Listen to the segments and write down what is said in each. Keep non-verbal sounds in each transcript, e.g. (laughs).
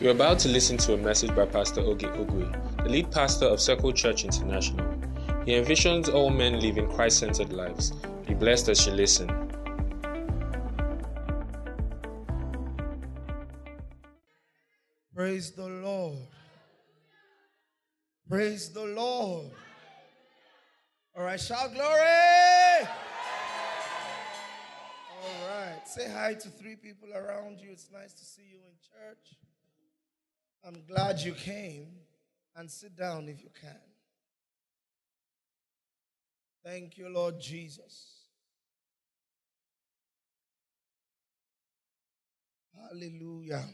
You're about to listen to a message by Pastor Oge Ogwe, the lead pastor of Circle Church International. He envisions all men living Christ centered lives. Be blessed as you listen. Praise the Lord. Praise the Lord. All right, shout glory. All right, say hi to three people around you. It's nice to see you in church. I'm glad you came and sit down if you can. Thank you, Lord Jesus. Hallelujah.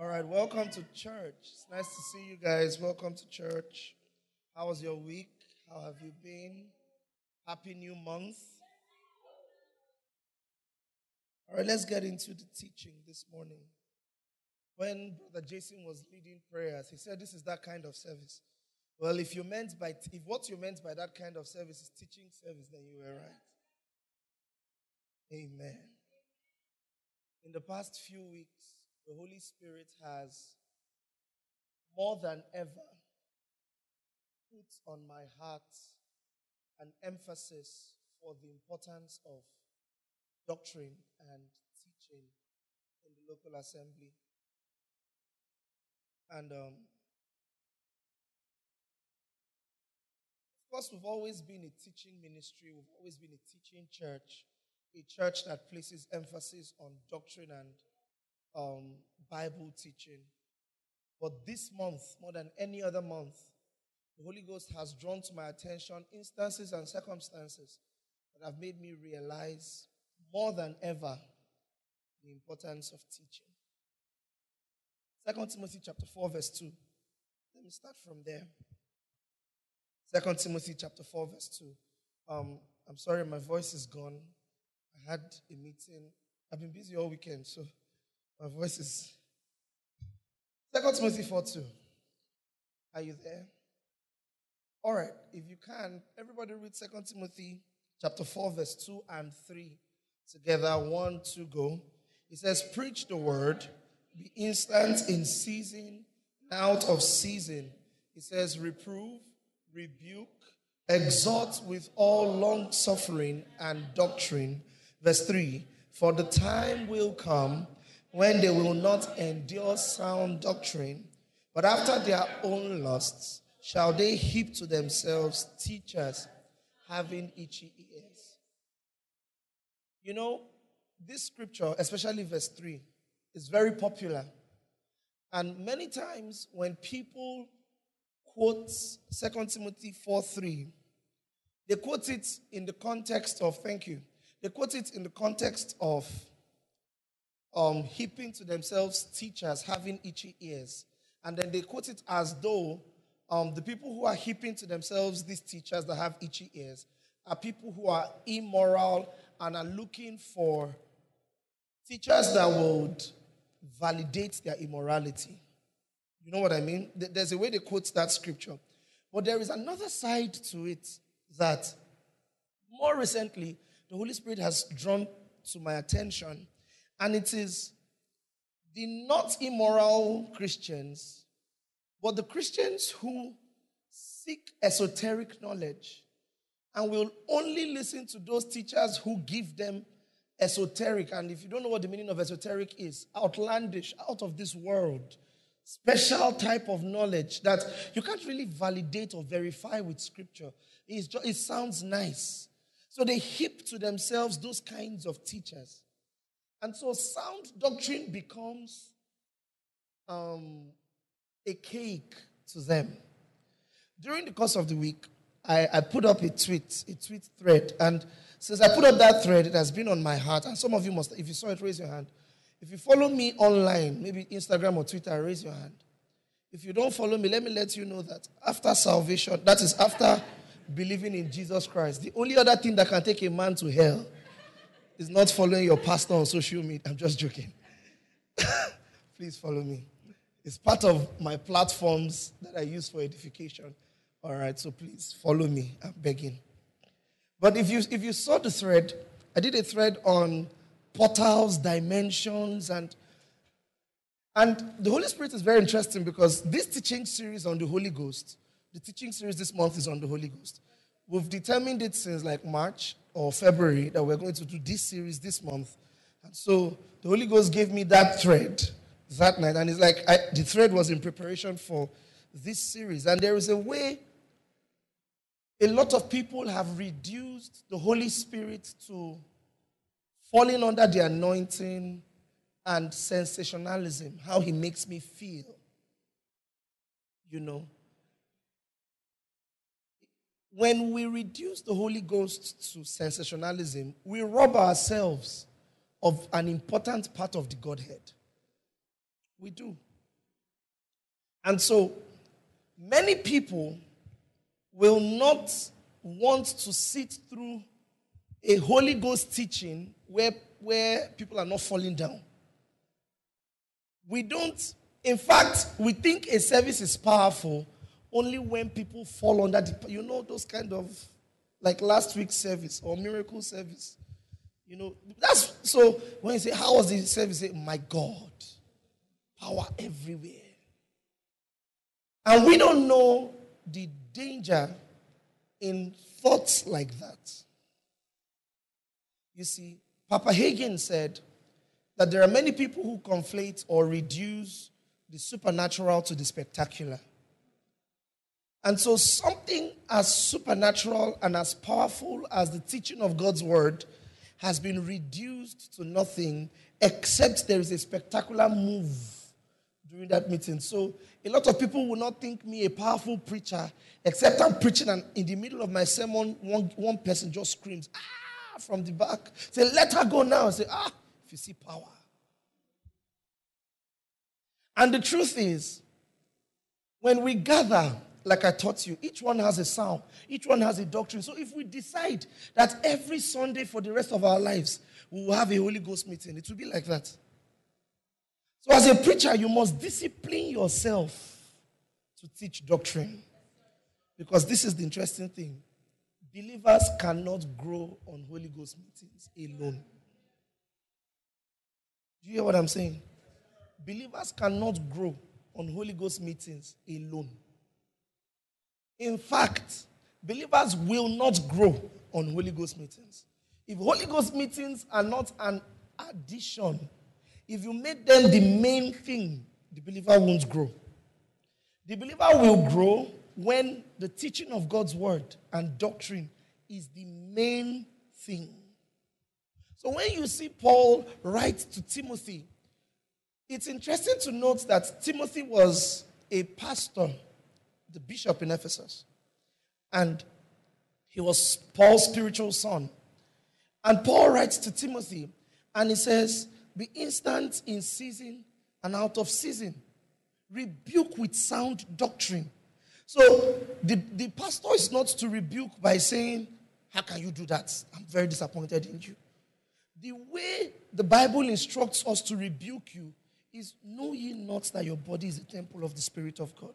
All right, welcome to church. It's nice to see you guys. Welcome to church. How was your week? How have you been? Happy new month. All right, let's get into the teaching this morning. When Brother Jason was leading prayers, he said this is that kind of service. Well, if you meant by if what you meant by that kind of service is teaching service, then you were right. Amen. In the past few weeks, the Holy Spirit has more than ever put on my heart an emphasis for the importance of doctrine and teaching in the local assembly. And um, of course, we've always been a teaching ministry, we've always been a teaching church, a church that places emphasis on doctrine and um, Bible teaching. But this month, more than any other month, the Holy Ghost has drawn to my attention instances and circumstances that have made me realize more than ever the importance of teaching. 2 Timothy chapter 4, verse 2. Let me start from there. 2 Timothy chapter 4, verse 2. Um, I'm sorry, my voice is gone. I had a meeting. I've been busy all weekend, so my voice is. 2 Timothy 4 2. Are you there? All right, if you can, everybody read 2 Timothy chapter 4, verse 2 and 3 together. One, two, go. It says, Preach the word, be instant in season, out of season. It says, Reprove, rebuke, exhort with all long suffering and doctrine. Verse 3 For the time will come when they will not endure sound doctrine, but after their own lusts shall they heap to themselves teachers having itchy ears. You know, this scripture, especially verse 3, is very popular. And many times when people quote 2 Timothy 4 3, they quote it in the context of, thank you, they quote it in the context of um, heaping to themselves teachers having itchy ears. And then they quote it as though um, the people who are heaping to themselves these teachers that have itchy ears are people who are immoral and are looking for teachers that would validate their immorality. You know what I mean? There's a way they quote that scripture. But there is another side to it that more recently the Holy Spirit has drawn to my attention, and it is the not immoral Christians, but the Christians who seek esoteric knowledge and will only listen to those teachers who give them esoteric. And if you don't know what the meaning of esoteric is, outlandish, out of this world, special type of knowledge that you can't really validate or verify with scripture. Just, it sounds nice. So they heap to themselves those kinds of teachers. And so sound doctrine becomes um, a cake to them. During the course of the week, I, I put up a tweet, a tweet thread, and since I put up that thread, it has been on my heart. And some of you must, if you saw it, raise your hand. If you follow me online, maybe Instagram or Twitter, raise your hand. If you don't follow me, let me let you know that after salvation, that is after (laughs) believing in Jesus Christ, the only other thing that can take a man to hell is not following your pastor on social media. I'm just joking. (laughs) Please follow me. It's part of my platforms that I use for edification. All right, so please follow me. I'm begging. But if you if you saw the thread, I did a thread on portals, dimensions, and and the Holy Spirit is very interesting because this teaching series on the Holy Ghost, the teaching series this month is on the Holy Ghost. We've determined it since like March or February that we're going to do this series this month. And so the Holy Ghost gave me that thread that night. And it's like I, the thread was in preparation for this series. And there is a way a lot of people have reduced the Holy Spirit to falling under the anointing and sensationalism, how he makes me feel. You know, when we reduce the Holy Ghost to sensationalism, we rob ourselves of an important part of the Godhead. We do. And so, many people will not want to sit through a Holy Ghost teaching where, where people are not falling down. We don't, in fact, we think a service is powerful only when people fall under the, you know, those kind of, like last week's service or miracle service. You know, that's so when you say, How was the service? Say, My God, power everywhere. And we don't know the danger in thoughts like that. You see, Papa Hagin said that there are many people who conflate or reduce the supernatural to the spectacular. And so, something as supernatural and as powerful as the teaching of God's word has been reduced to nothing except there is a spectacular move during that meeting. So, a lot of people will not think me a powerful preacher, except I'm preaching, and in the middle of my sermon, one, one person just screams, ah, from the back. Say, let her go now. Say, ah, if you see power. And the truth is, when we gather, like I taught you, each one has a sound, each one has a doctrine. So if we decide that every Sunday for the rest of our lives, we will have a Holy Ghost meeting, it will be like that. So, as a preacher, you must discipline yourself to teach doctrine. Because this is the interesting thing believers cannot grow on Holy Ghost meetings alone. Do you hear what I'm saying? Believers cannot grow on Holy Ghost meetings alone. In fact, believers will not grow on Holy Ghost meetings. If Holy Ghost meetings are not an addition if you make them the main thing, the believer won't grow. The believer will grow when the teaching of God's word and doctrine is the main thing. So when you see Paul write to Timothy, it's interesting to note that Timothy was a pastor, the bishop in Ephesus, and he was Paul's spiritual son. And Paul writes to Timothy, and he says, be instant in season and out of season. Rebuke with sound doctrine. So the, the pastor is not to rebuke by saying, How can you do that? I'm very disappointed in you. The way the Bible instructs us to rebuke you is know ye not that your body is a temple of the Spirit of God.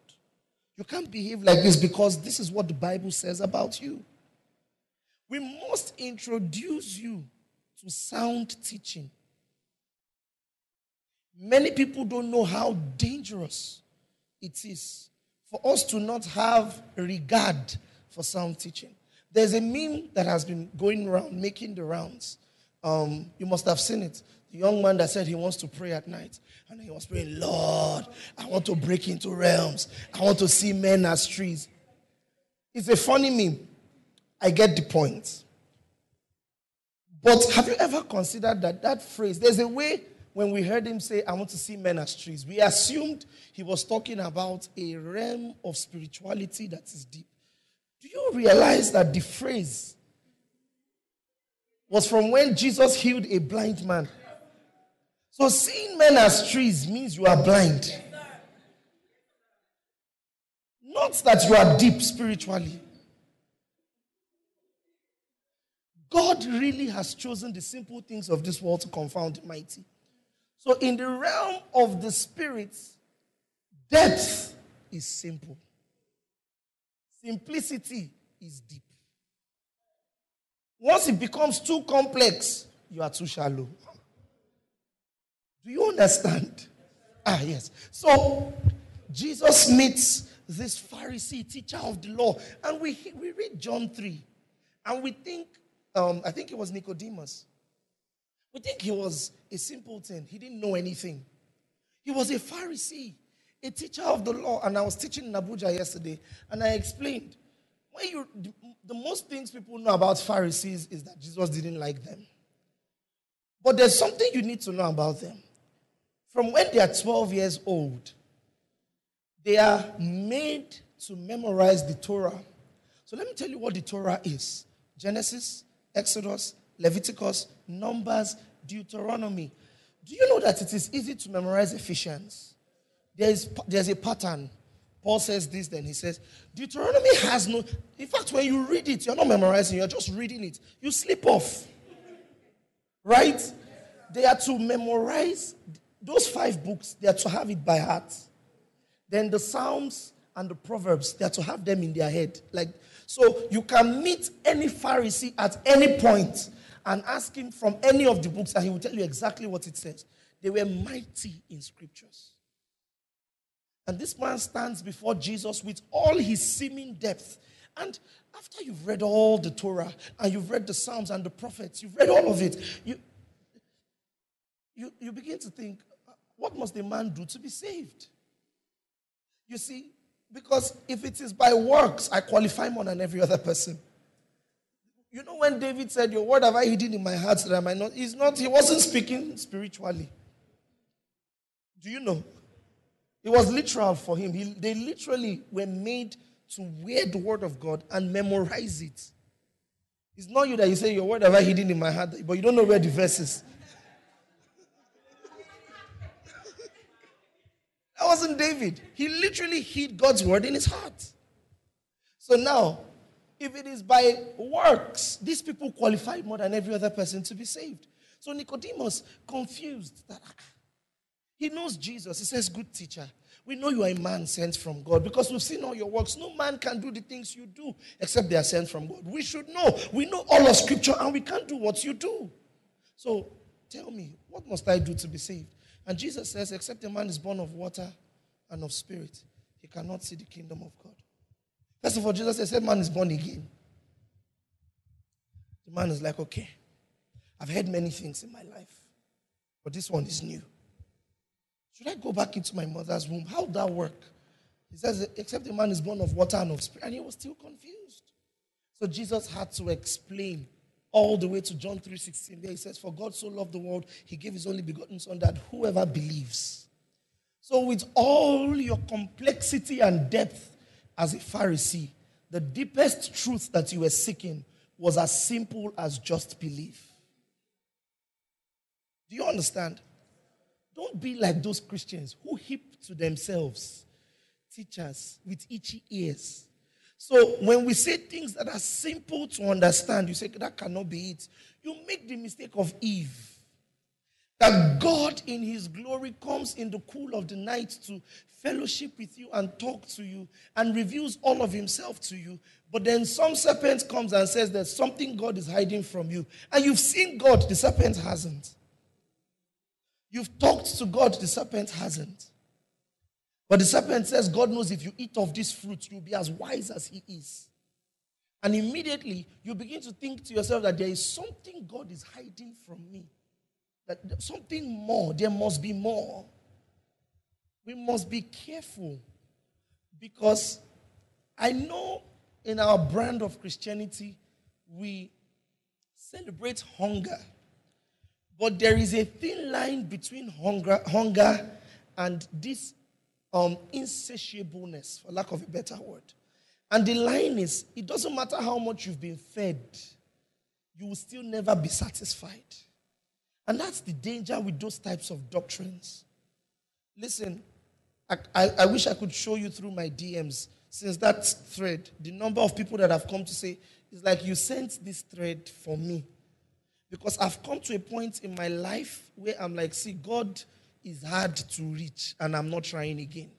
You can't behave like this because this is what the Bible says about you. We must introduce you to sound teaching. Many people don't know how dangerous it is for us to not have regard for sound teaching. There's a meme that has been going around, making the rounds. Um, you must have seen it. The young man that said he wants to pray at night. And he was praying, Lord, I want to break into realms. I want to see men as trees. It's a funny meme. I get the point. But have you ever considered that that phrase, there's a way when we heard him say, I want to see men as trees, we assumed he was talking about a realm of spirituality that is deep. Do you realize that the phrase was from when Jesus healed a blind man? So seeing men as trees means you are blind. Not that you are deep spiritually. God really has chosen the simple things of this world to confound the mighty. So, in the realm of the spirit, depth is simple, simplicity is deep. Once it becomes too complex, you are too shallow. Do you understand? Ah, yes. So Jesus meets this Pharisee teacher of the law, and we, we read John 3, and we think, um, I think it was Nicodemus. We think he was a simpleton, he didn't know anything. He was a Pharisee, a teacher of the law, and I was teaching in Abuja yesterday, and I explained when you the, the most things people know about Pharisees is that Jesus didn't like them. But there's something you need to know about them. From when they are 12 years old, they are made to memorize the Torah. So let me tell you what the Torah is Genesis, Exodus, Leviticus, Numbers, Deuteronomy. Do you know that it is easy to memorize Ephesians? There is, there's a pattern. Paul says this, then he says, Deuteronomy has no. In fact, when you read it, you're not memorizing, you're just reading it. You slip off. Right? They are to memorize those five books, they are to have it by heart. Then the Psalms and the Proverbs, they are to have them in their head. Like so you can meet any Pharisee at any point and ask him from any of the books, and he will tell you exactly what it says. They were mighty in scriptures. And this man stands before Jesus with all his seeming depth. And after you've read all the Torah and you've read the Psalms and the prophets, you've read all of it, you, you, you begin to think, what must a man do to be saved? You see, because if it is by works, I qualify more than every other person. You know, when David said, Your word have I hidden in my heart that I might not, he's not, he wasn't speaking spiritually. Do you know? It was literal for him. He, they literally were made to wear the word of God and memorize it. It's not you that you say, Your word have I hidden in my heart, but you don't know where the verse is. (laughs) that wasn't David. He literally hid God's word in his heart. So now, if it is by works, these people qualify more than every other person to be saved. So Nicodemus, confused that ah, ah. he knows Jesus. He says, Good teacher, we know you are a man sent from God because we've seen all your works. No man can do the things you do except they are sent from God. We should know. We know all of Scripture and we can't do what you do. So tell me, what must I do to be saved? And Jesus says, Except a man is born of water and of spirit, he cannot see the kingdom of God. First of all, Jesus said, Man is born again. The man is like, Okay, I've heard many things in my life, but this one is new. Should I go back into my mother's womb? How would that work? He says, except the man is born of water and of spirit. And he was still confused. So Jesus had to explain all the way to John 3:16. There he says, For God so loved the world, he gave his only begotten son that whoever believes. So, with all your complexity and depth as a Pharisee, the deepest truth that you were seeking was as simple as just belief. Do you understand? Don't be like those Christians who heap to themselves teachers with itchy ears. So when we say things that are simple to understand, you say that cannot be it. You make the mistake of Eve. That God in his glory comes in the cool of the night to fellowship with you and talk to you and reveals all of himself to you. But then some serpent comes and says there's something God is hiding from you. And you've seen God, the serpent hasn't. You've talked to God, the serpent hasn't. But the serpent says, God knows if you eat of this fruit, you'll be as wise as he is. And immediately you begin to think to yourself that there is something God is hiding from me. That something more, there must be more. We must be careful because I know in our brand of Christianity, we celebrate hunger. But there is a thin line between hunger, hunger and this um, insatiableness, for lack of a better word. And the line is it doesn't matter how much you've been fed, you will still never be satisfied. And that's the danger with those types of doctrines. Listen, I, I, I, wish I could show you through my DMs since that thread, the number of people that have come to say, it's like you sent this thread for me. Because I've come to a point in my life where I'm like, see, God is hard to reach, and I'm not trying again.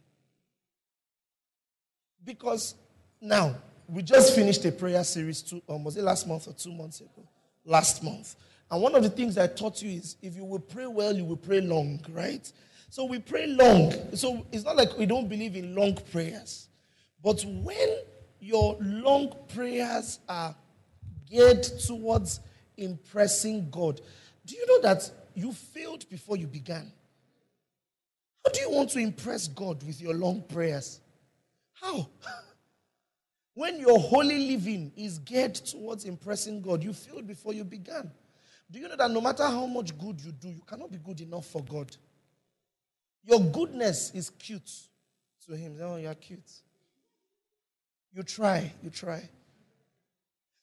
Because now, we just finished a prayer series, two, um, was it last month or two months ago? last month. And one of the things I taught you is if you will pray well, you will pray long, right? So we pray long. So it's not like we don't believe in long prayers. But when your long prayers are geared towards impressing God, do you know that you failed before you began? How do you want to impress God with your long prayers? How? (laughs) When your holy living is geared towards impressing God, you failed before you began. Do you know that no matter how much good you do, you cannot be good enough for God? Your goodness is cute to Him. Oh, you're cute. You try, you try.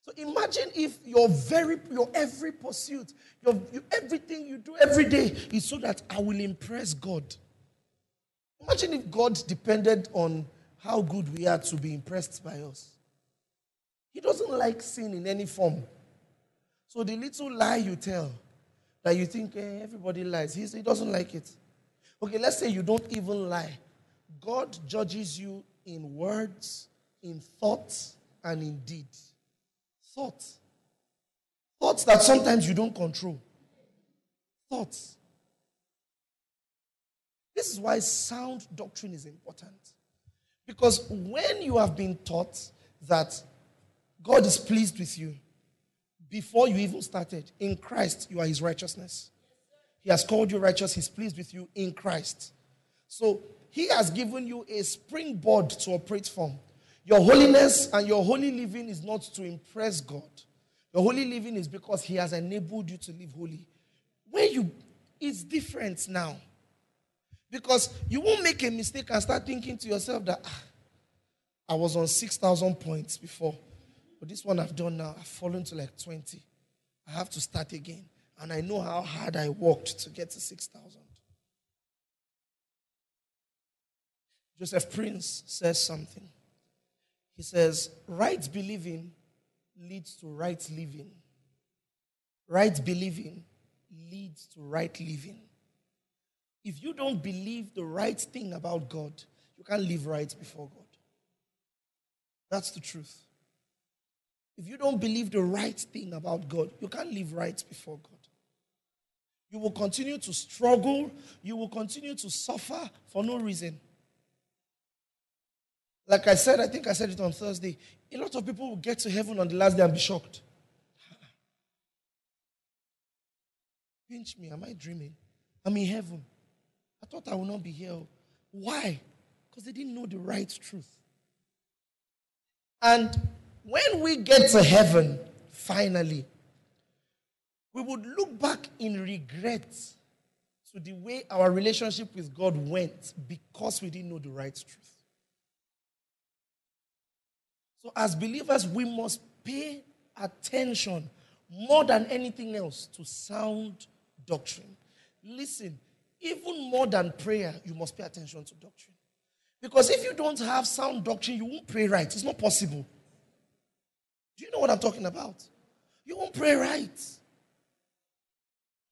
So imagine if your very your every pursuit, your, everything you do every day is so that I will impress God. Imagine if God depended on how good we are to be impressed by us. He doesn't like sin in any form. So the little lie you tell that you think eh, everybody lies, he doesn't like it. Okay, let's say you don't even lie. God judges you in words, in thoughts, and in deed. Thoughts. Thoughts that sometimes you don't control. Thoughts. This is why sound doctrine is important. Because when you have been taught that God is pleased with you before you even started, in Christ, you are his righteousness. He has called you righteous, he's pleased with you in Christ. So he has given you a springboard to operate from. Your holiness and your holy living is not to impress God. Your holy living is because he has enabled you to live holy. Where you, it's different now. Because you won't make a mistake and start thinking to yourself that ah, I was on 6,000 points before, but this one I've done now, I've fallen to like 20. I have to start again. And I know how hard I worked to get to 6,000. Joseph Prince says something. He says, Right believing leads to right living. Right believing leads to right living. If you don't believe the right thing about God, you can't live right before God. That's the truth. If you don't believe the right thing about God, you can't live right before God. You will continue to struggle, you will continue to suffer for no reason. Like I said, I think I said it on Thursday. A lot of people will get to heaven on the last day and be shocked. (laughs) Pinch me, am I dreaming? I'm in heaven. I thought I would not be here. Why? Because they didn't know the right truth. And when we get to heaven, finally, we would look back in regret to the way our relationship with God went because we didn't know the right truth. So, as believers, we must pay attention more than anything else to sound doctrine. Listen, even more than prayer, you must pay attention to doctrine. Because if you don't have sound doctrine, you won't pray right. It's not possible. Do you know what I'm talking about? You won't pray right.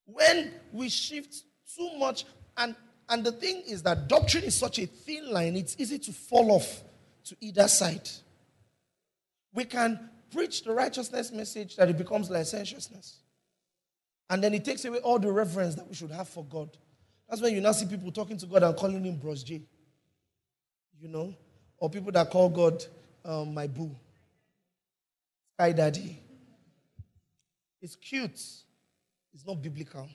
When we shift too much, and, and the thing is that doctrine is such a thin line, it's easy to fall off to either side. We can preach the righteousness message that it becomes licentiousness. And then it takes away all the reverence that we should have for God. That's when you now see people talking to God and calling him Bros J. You know? Or people that call God um, my boo. Sky Daddy. It's cute. It's not biblical.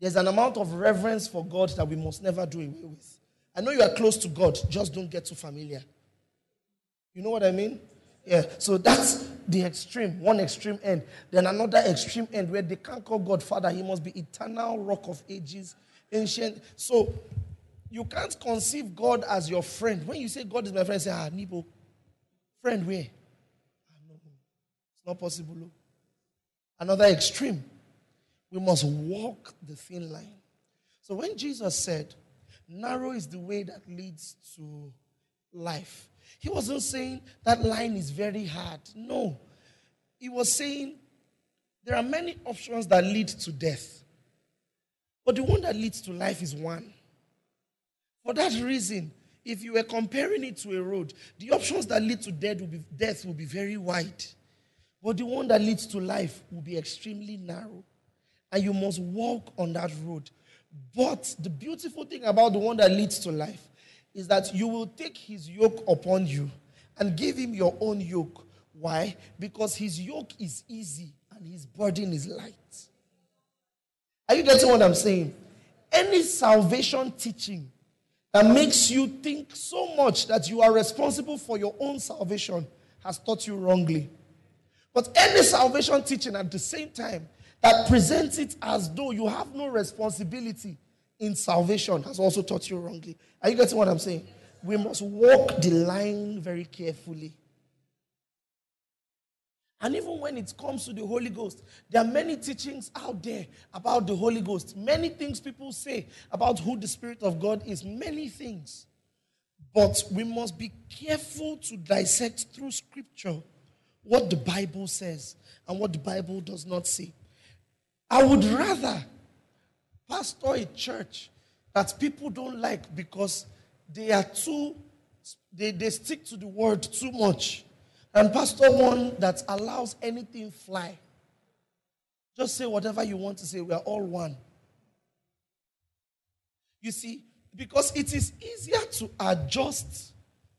There's an amount of reverence for God that we must never do away with. I know you are close to God, just don't get too familiar. You know what I mean? Yeah, so that's the extreme, one extreme end. Then another extreme end where they can't call God Father, He must be eternal rock of ages, ancient. So you can't conceive God as your friend. When you say God is my friend, say, ah, Nibo. Friend, where? It's not possible. Oh. Another extreme. We must walk the thin line. So when Jesus said, narrow is the way that leads to life, he wasn't saying that line is very hard. No. He was saying there are many options that lead to death. But the one that leads to life is one. For that reason, if you were comparing it to a road, the options that lead to death will be, death will be very wide. But the one that leads to life will be extremely narrow. And you must walk on that road. But the beautiful thing about the one that leads to life is that you will take his yoke upon you and give him your own yoke. Why? Because his yoke is easy and his burden is light. Are you getting what I'm saying? Any salvation teaching that makes you think so much that you are responsible for your own salvation has taught you wrongly. But any salvation teaching at the same time that presents it as though you have no responsibility in salvation has also taught you wrongly. Are you getting what I'm saying? We must walk the line very carefully. And even when it comes to the Holy Ghost, there are many teachings out there about the Holy Ghost. Many things people say about who the Spirit of God is. Many things. But we must be careful to dissect through Scripture what the Bible says and what the Bible does not say. I would rather pastor a church that people don't like because they are too, they, they stick to the word too much and pastor one that allows anything fly. Just say whatever you want to say. We are all one. You see, because it is easier to adjust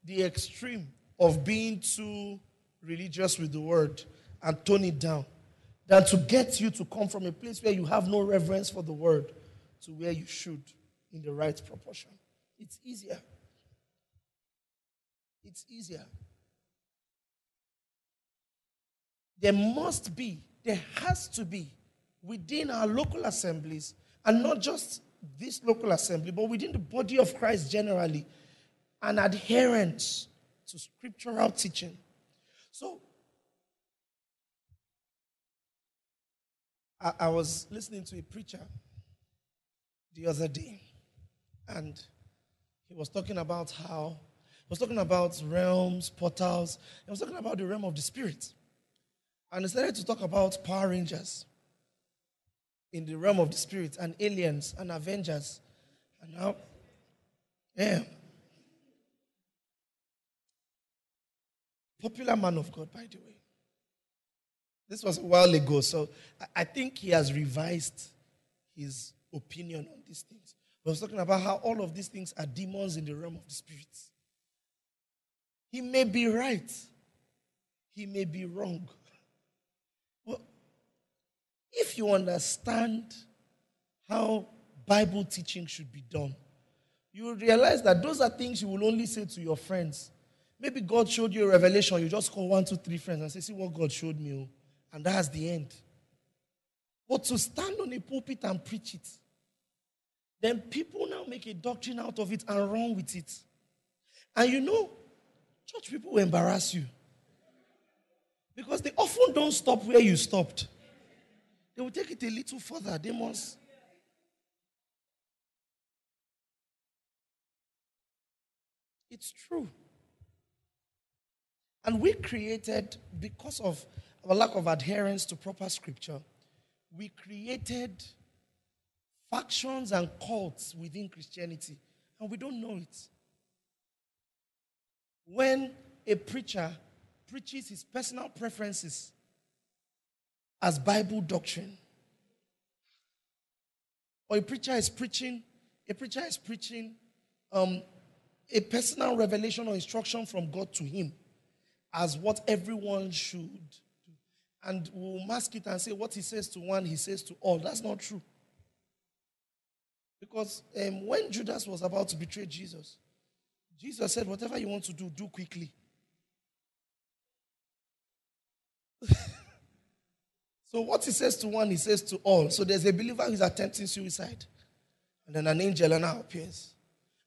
the extreme of being too religious with the word and tone it down than to get you to come from a place where you have no reverence for the word to where you should in the right proportion. It's easier. It's easier. there must be, there has to be within our local assemblies, and not just this local assembly, but within the body of Christ generally, an adherence to scriptural teaching. So, I, I was listening to a preacher the other day, and he was talking about how, he was talking about realms, portals, he was talking about the realm of the spirit. And he started to talk about Power Rangers in the realm of the spirit and aliens and Avengers. And now, yeah. Popular man of God, by the way. This was a while ago, so I think he has revised his opinion on these things. He was talking about how all of these things are demons in the realm of the spirits. He may be right, he may be wrong. But if you understand how Bible teaching should be done, you will realize that those are things you will only say to your friends. Maybe God showed you a revelation, you just call one, two, three friends and say, See what God showed me. Oh. And that's the end. But to stand on a pulpit and preach it, then people now make a doctrine out of it and run with it. And you know, church people will embarrass you. Because they often don't stop where you stopped. They will take it a little further. They must. It's true. And we created, because of our lack of adherence to proper scripture, we created factions and cults within Christianity, and we don't know it. When a preacher preaches his personal preferences as Bible doctrine. Or a preacher is preaching, a preacher is preaching um, a personal revelation or instruction from God to him as what everyone should do. And we'll mask it and say what he says to one, he says to all. That's not true. Because um, when Judas was about to betray Jesus, Jesus said, Whatever you want to do, do quickly. (laughs) So what he says to one, he says to all. So there's a believer who's attempting suicide. And then an angel now appears.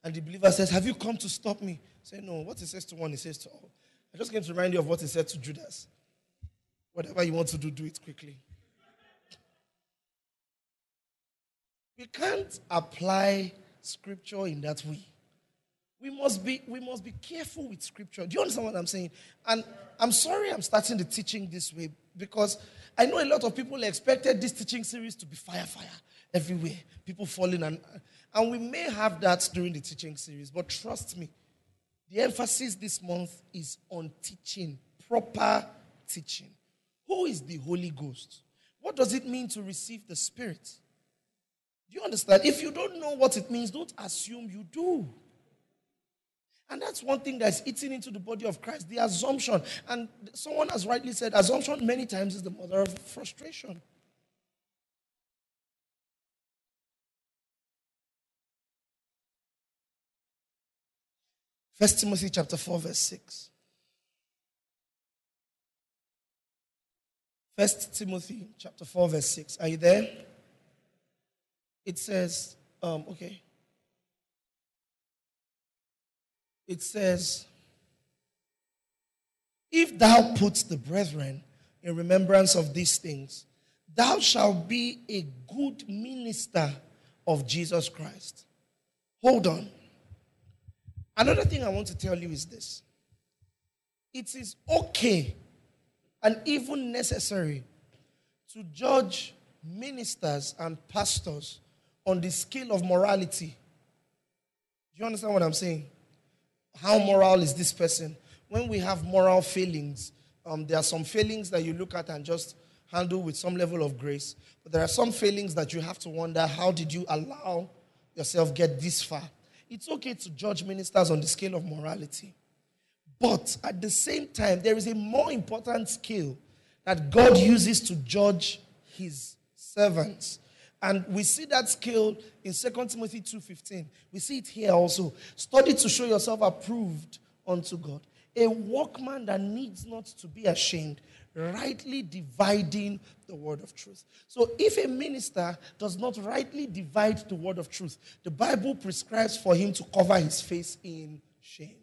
And the believer says, Have you come to stop me? Say, No. What he says to one, he says to all. I just came to remind you of what he said to Judas. Whatever you want to do, do it quickly. We can't apply scripture in that way. We must be we must be careful with scripture. Do you understand what I'm saying? And I'm sorry I'm starting the teaching this way because I know a lot of people expected this teaching series to be fire, fire everywhere. People falling and and we may have that during the teaching series, but trust me, the emphasis this month is on teaching, proper teaching, Who is the Holy Ghost? What does it mean to receive the Spirit? Do you understand? If you don't know what it means, don't assume you do. And that's one thing that's eating into the body of Christ the assumption. And someone has rightly said, assumption many times is the mother of frustration. First Timothy chapter 4, verse 6. First Timothy chapter 4, verse 6. Are you there? It says, um, okay. It says, If thou put the brethren in remembrance of these things, thou shalt be a good minister of Jesus Christ. Hold on. Another thing I want to tell you is this it is okay and even necessary to judge ministers and pastors on the scale of morality. Do you understand what I'm saying? How moral is this person? When we have moral failings, um, there are some failings that you look at and just handle with some level of grace. But there are some failings that you have to wonder how did you allow yourself get this far? It's okay to judge ministers on the scale of morality. But at the same time, there is a more important scale that God uses to judge his servants. And we see that scale in 2 Timothy 2:15. We see it here also. Study to show yourself approved unto God. A workman that needs not to be ashamed, rightly dividing the word of truth. So, if a minister does not rightly divide the word of truth, the Bible prescribes for him to cover his face in shame.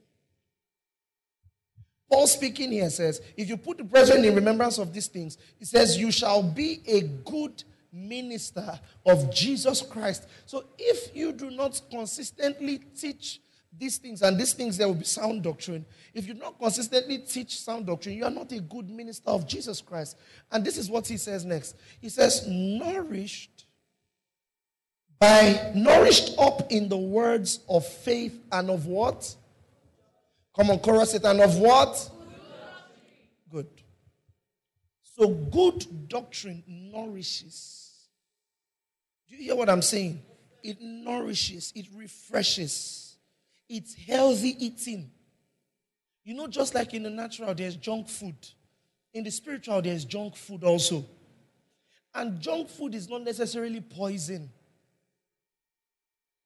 Paul speaking here says, If you put the brethren in remembrance of these things, he says, You shall be a good minister of Jesus Christ. So, if you do not consistently teach these things, and these things there will be sound doctrine. If you do not consistently teach sound doctrine, you are not a good minister of Jesus Christ. And this is what he says next. He says, nourished by nourished up in the words of faith and of what? Come on, chorus it, and of what? Good. So good doctrine nourishes. Do you hear what I'm saying? It nourishes, it refreshes it's healthy eating. You know, just like in the natural, there's junk food. In the spiritual, there's junk food also. And junk food is not necessarily poison.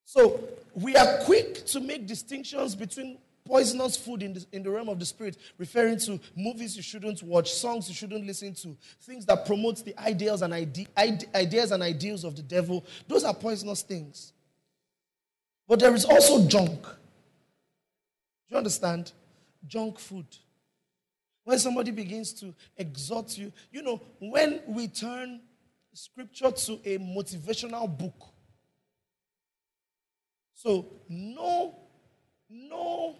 So we are quick to make distinctions between poisonous food in the, in the realm of the spirit, referring to movies you shouldn't watch, songs you shouldn't listen to, things that promote the ideals and ide- ideas and ideals of the devil. Those are poisonous things. But there is also junk. Do you understand? Junk food. When somebody begins to exhort you, you know, when we turn scripture to a motivational book, so no, no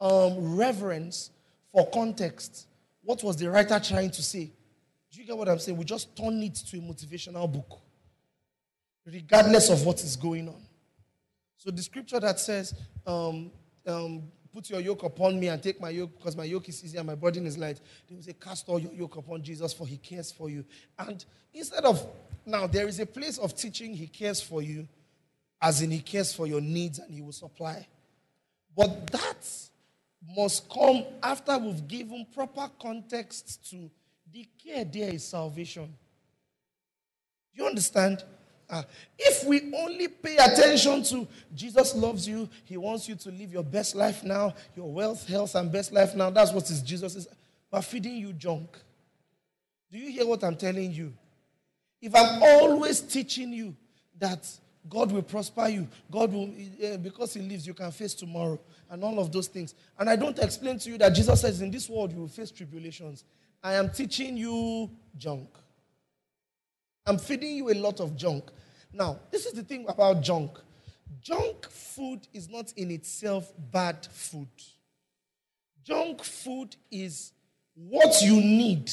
um, reverence for context. What was the writer trying to say? Do you get what I'm saying? We just turn it to a motivational book, regardless of what is going on. So the scripture that says, um, um, put your yoke upon me and take my yoke because my yoke is easy and my burden is light. They will say, Cast all your yoke upon Jesus, for he cares for you. And instead of now, there is a place of teaching he cares for you, as in he cares for your needs and he will supply. But that must come after we've given proper context to the care there is salvation. You understand? Uh, if we only pay attention to Jesus loves you, He wants you to live your best life now, your wealth, health, and best life now. That's what is Jesus is. We're feeding you junk. Do you hear what I'm telling you? If I'm always teaching you that God will prosper you, God will, uh, because He lives, you can face tomorrow, and all of those things. And I don't explain to you that Jesus says, in this world you will face tribulations. I am teaching you junk. I'm feeding you a lot of junk. Now, this is the thing about junk. Junk food is not in itself bad food. Junk food is what you need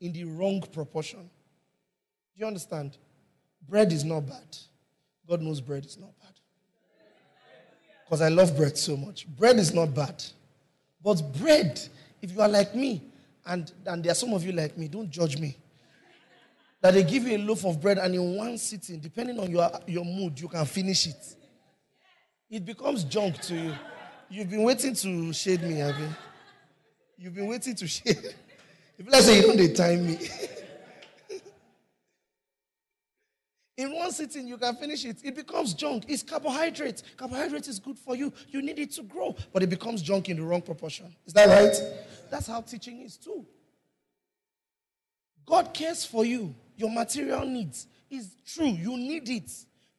in the wrong proportion. Do you understand? Bread is not bad. God knows bread is not bad. Because I love bread so much. Bread is not bad. But bread, if you are like me, and, and there are some of you like me, don't judge me. That they give you a loaf of bread and in one sitting, depending on your, your mood, you can finish it. It becomes junk to you. You've been waiting to shade me, have you? You've been waiting to (laughs) shade. If let's say you don't time me. (laughs) In one sitting, you can finish it. It becomes junk. It's carbohydrate. Carbohydrate is good for you. You need it to grow, but it becomes junk in the wrong proportion. Is that right? That's how teaching is too. God cares for you. Your material needs is true. You need it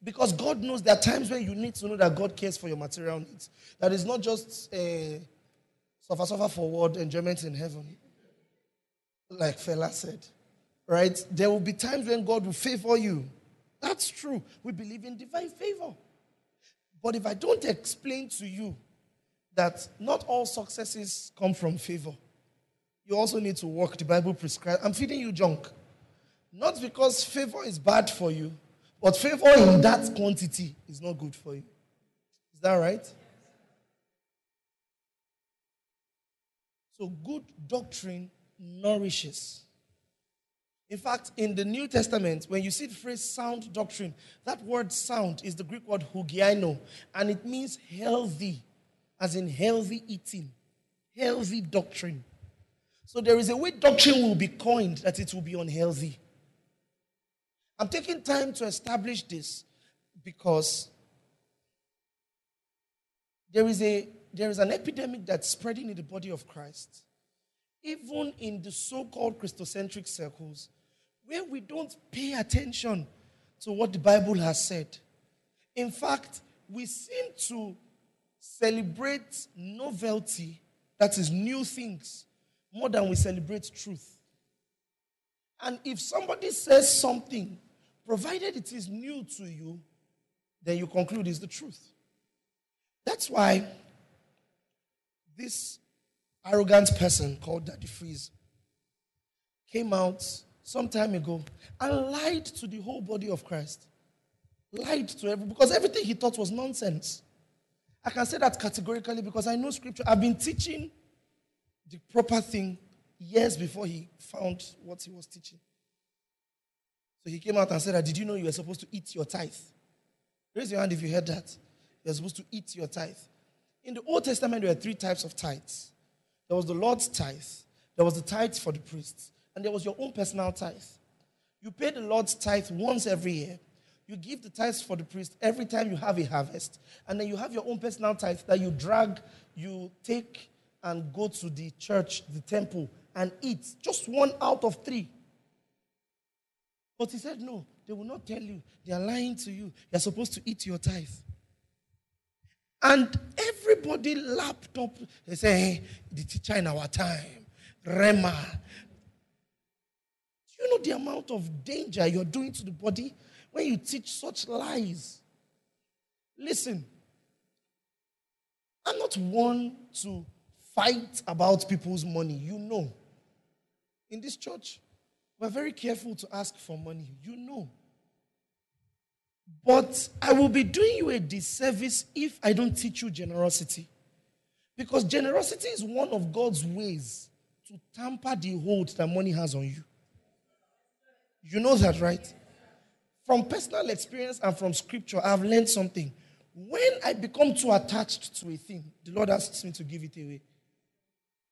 because God knows there are times when you need to know that God cares for your material needs. That is not just a suffer, suffer forward enjoyment in heaven, like Fela said. Right? There will be times when God will favor you that's true. We believe in divine favor. But if I don't explain to you that not all successes come from favor, you also need to work. The Bible prescribes. I'm feeding you junk. Not because favor is bad for you, but favor in that quantity is not good for you. Is that right? So, good doctrine nourishes. In fact, in the New Testament, when you see the phrase sound doctrine, that word sound is the Greek word hugiaino, and it means healthy, as in healthy eating, healthy doctrine. So there is a way doctrine will be coined that it will be unhealthy. I'm taking time to establish this because there is, a, there is an epidemic that's spreading in the body of Christ. Even in the so called Christocentric circles, where we don't pay attention to what the Bible has said. In fact, we seem to celebrate novelty, that is, new things, more than we celebrate truth. And if somebody says something, provided it is new to you, then you conclude is the truth. That's why this arrogant person called Daddy Freeze came out some time ago and lied to the whole body of Christ. Lied to everyone because everything he thought was nonsense. I can say that categorically because I know scripture. I've been teaching the proper thing years before he found what he was teaching. So he came out and said, Did you know you were supposed to eat your tithe? Raise your hand if you heard that. You're supposed to eat your tithe. In the Old Testament, there were three types of tithes there was the Lord's tithe, there was the tithe for the priests, and there was your own personal tithe. You pay the Lord's tithe once every year. You give the tithes for the priest every time you have a harvest. And then you have your own personal tithe that you drag, you take and go to the church, the temple, and eat. Just one out of three. But he said, No, they will not tell you. They are lying to you. You're supposed to eat your tithe. And everybody lapped up. They say, hey, eh, the teacher in our time, Rhema, Do you know the amount of danger you're doing to the body when you teach such lies? Listen, I'm not one to fight about people's money. You know. In this church, we're very careful to ask for money. You know. But I will be doing you a disservice if I don't teach you generosity. Because generosity is one of God's ways to tamper the hold that money has on you. You know that, right? From personal experience and from scripture, I've learned something. When I become too attached to a thing, the Lord asks me to give it away.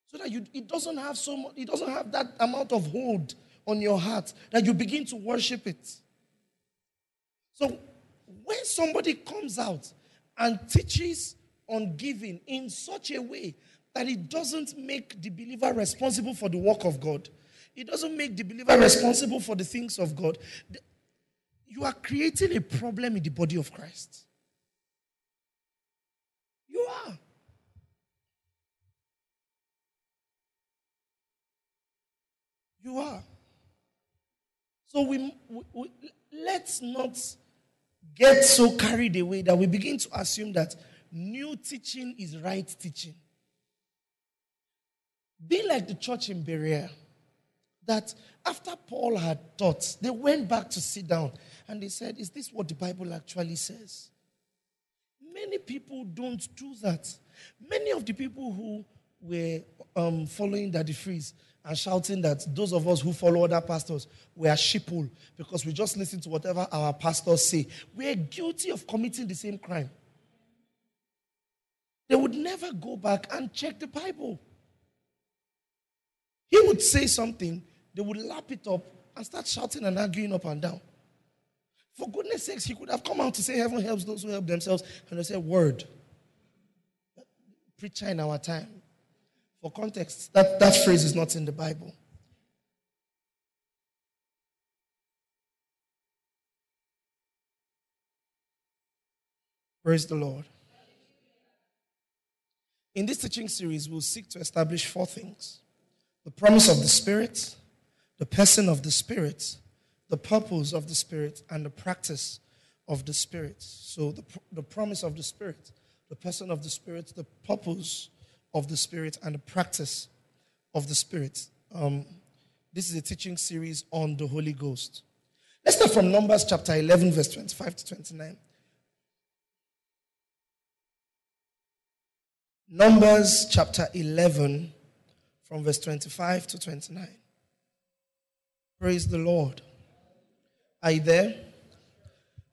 So that you, it doesn't have so much, it doesn't have that amount of hold on your heart that you begin to worship it. So when somebody comes out and teaches on giving in such a way that it doesn't make the believer responsible for the work of God, it doesn't make the believer responsible for the things of God. You are creating a problem in the body of Christ. You are. You are. So we, we, we, let's not get so carried away that we begin to assume that new teaching is right teaching. Be like the church in Berea that after Paul had taught, they went back to sit down and they said, Is this what the Bible actually says? Many people don't do that. Many of the people who were um, following that Freeze and shouting that those of us who follow other pastors we are sheeple because we just listen to whatever our pastors say. We are guilty of committing the same crime. They would never go back and check the Bible. He would say something, they would lap it up and start shouting and arguing up and down. For goodness sakes, he could have come out to say, Heaven helps those who help themselves. And they said, Word. Preacher in our time. For context, that, that phrase is not in the Bible. Praise the Lord. In this teaching series, we'll seek to establish four things the promise of the Spirit, the person of the Spirit, the purpose of the Spirit, and the practice of the Spirit. So, the, the promise of the Spirit, the person of the Spirit, the purpose of the Spirit, and the practice of the Spirit. Um, this is a teaching series on the Holy Ghost. Let's start from Numbers chapter 11, verse 25 to 29. Numbers chapter 11, from verse 25 to 29. Praise the Lord. Are you there?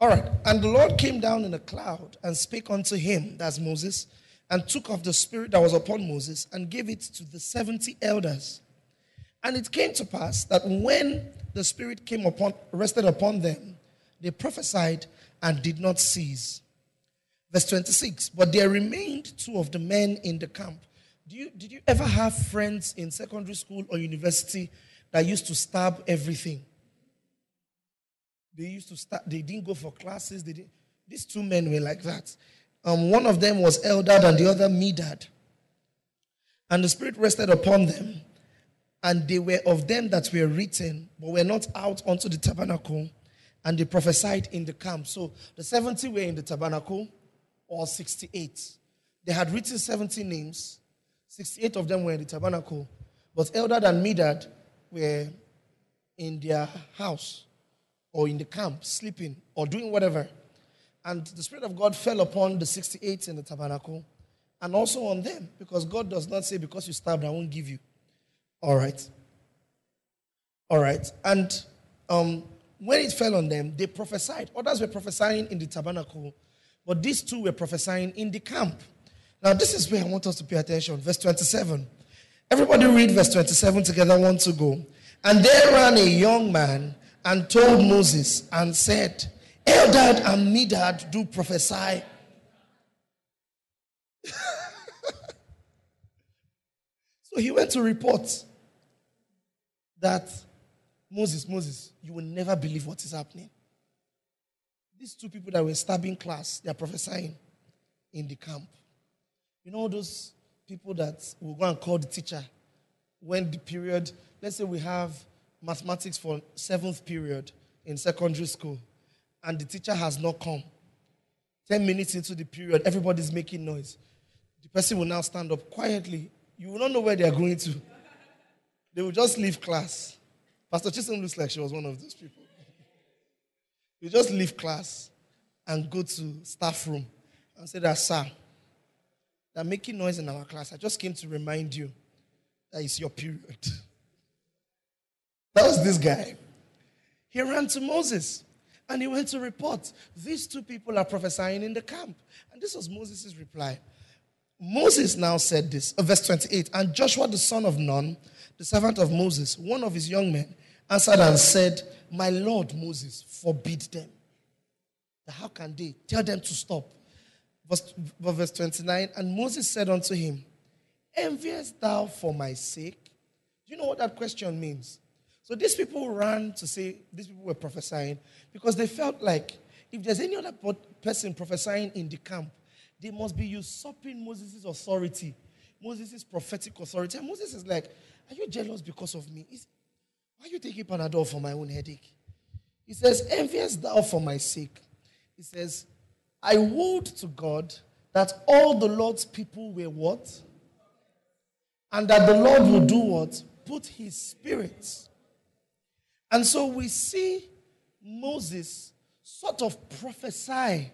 All right. And the Lord came down in a cloud and spake unto him, that's Moses, and took of the spirit that was upon Moses and gave it to the 70 elders. And it came to pass that when the spirit came upon rested upon them, they prophesied and did not cease. Verse 26. But there remained two of the men in the camp do you, did you ever have friends in secondary school or university that used to stab everything? They used to start, they didn't go for classes. They didn't, these two men were like that. Um, one of them was Eldad and the other Medad. And the Spirit rested upon them. And they were of them that were written, but were not out unto the tabernacle. And they prophesied in the camp. So the 70 were in the tabernacle, or 68. They had written 70 names 68 of them were in the tabernacle, but Eldad and Medad were in their house or in the camp, sleeping or doing whatever. And the Spirit of God fell upon the 68 in the tabernacle and also on them, because God does not say, Because you stabbed, I won't give you. All right. All right. And um, when it fell on them, they prophesied. Others were prophesying in the tabernacle, but these two were prophesying in the camp. Now, this is where I want us to pay attention. Verse 27. Everybody read verse 27 together, one to go. And there ran a young man and told Moses and said, Eldad and Medad do prophesy. (laughs) so he went to report that Moses, Moses, you will never believe what is happening. These two people that were stabbing class, they are prophesying in the camp. You know those people that will go and call the teacher when the period, let's say we have mathematics for seventh period in secondary school, and the teacher has not come. Ten minutes into the period, everybody's making noise. The person will now stand up quietly. You will not know where they are going to. They will just leave class. Pastor Chisholm looks like she was one of those people. you just leave class and go to staff room and say that, sir, they're making noise in our class. I just came to remind you that it's your period. (laughs) That was this guy. He ran to Moses and he went to report. These two people are prophesying in the camp. And this was Moses' reply. Moses now said this, uh, verse 28. And Joshua the son of Nun, the servant of Moses, one of his young men, answered and said, My Lord Moses, forbid them. How can they? Tell them to stop. Verse, verse 29 And Moses said unto him, Enviest thou for my sake? Do you know what that question means? So these people ran to say, these people were prophesying because they felt like if there's any other person prophesying in the camp, they must be usurping Moses' authority, Moses' prophetic authority. And Moses is like, Are you jealous because of me? Is, why are you taking Panadol for my own headache? He says, Envious thou for my sake? He says, I would to God that all the Lord's people were what? And that the Lord will do what? Put his spirit. And so we see Moses sort of prophesy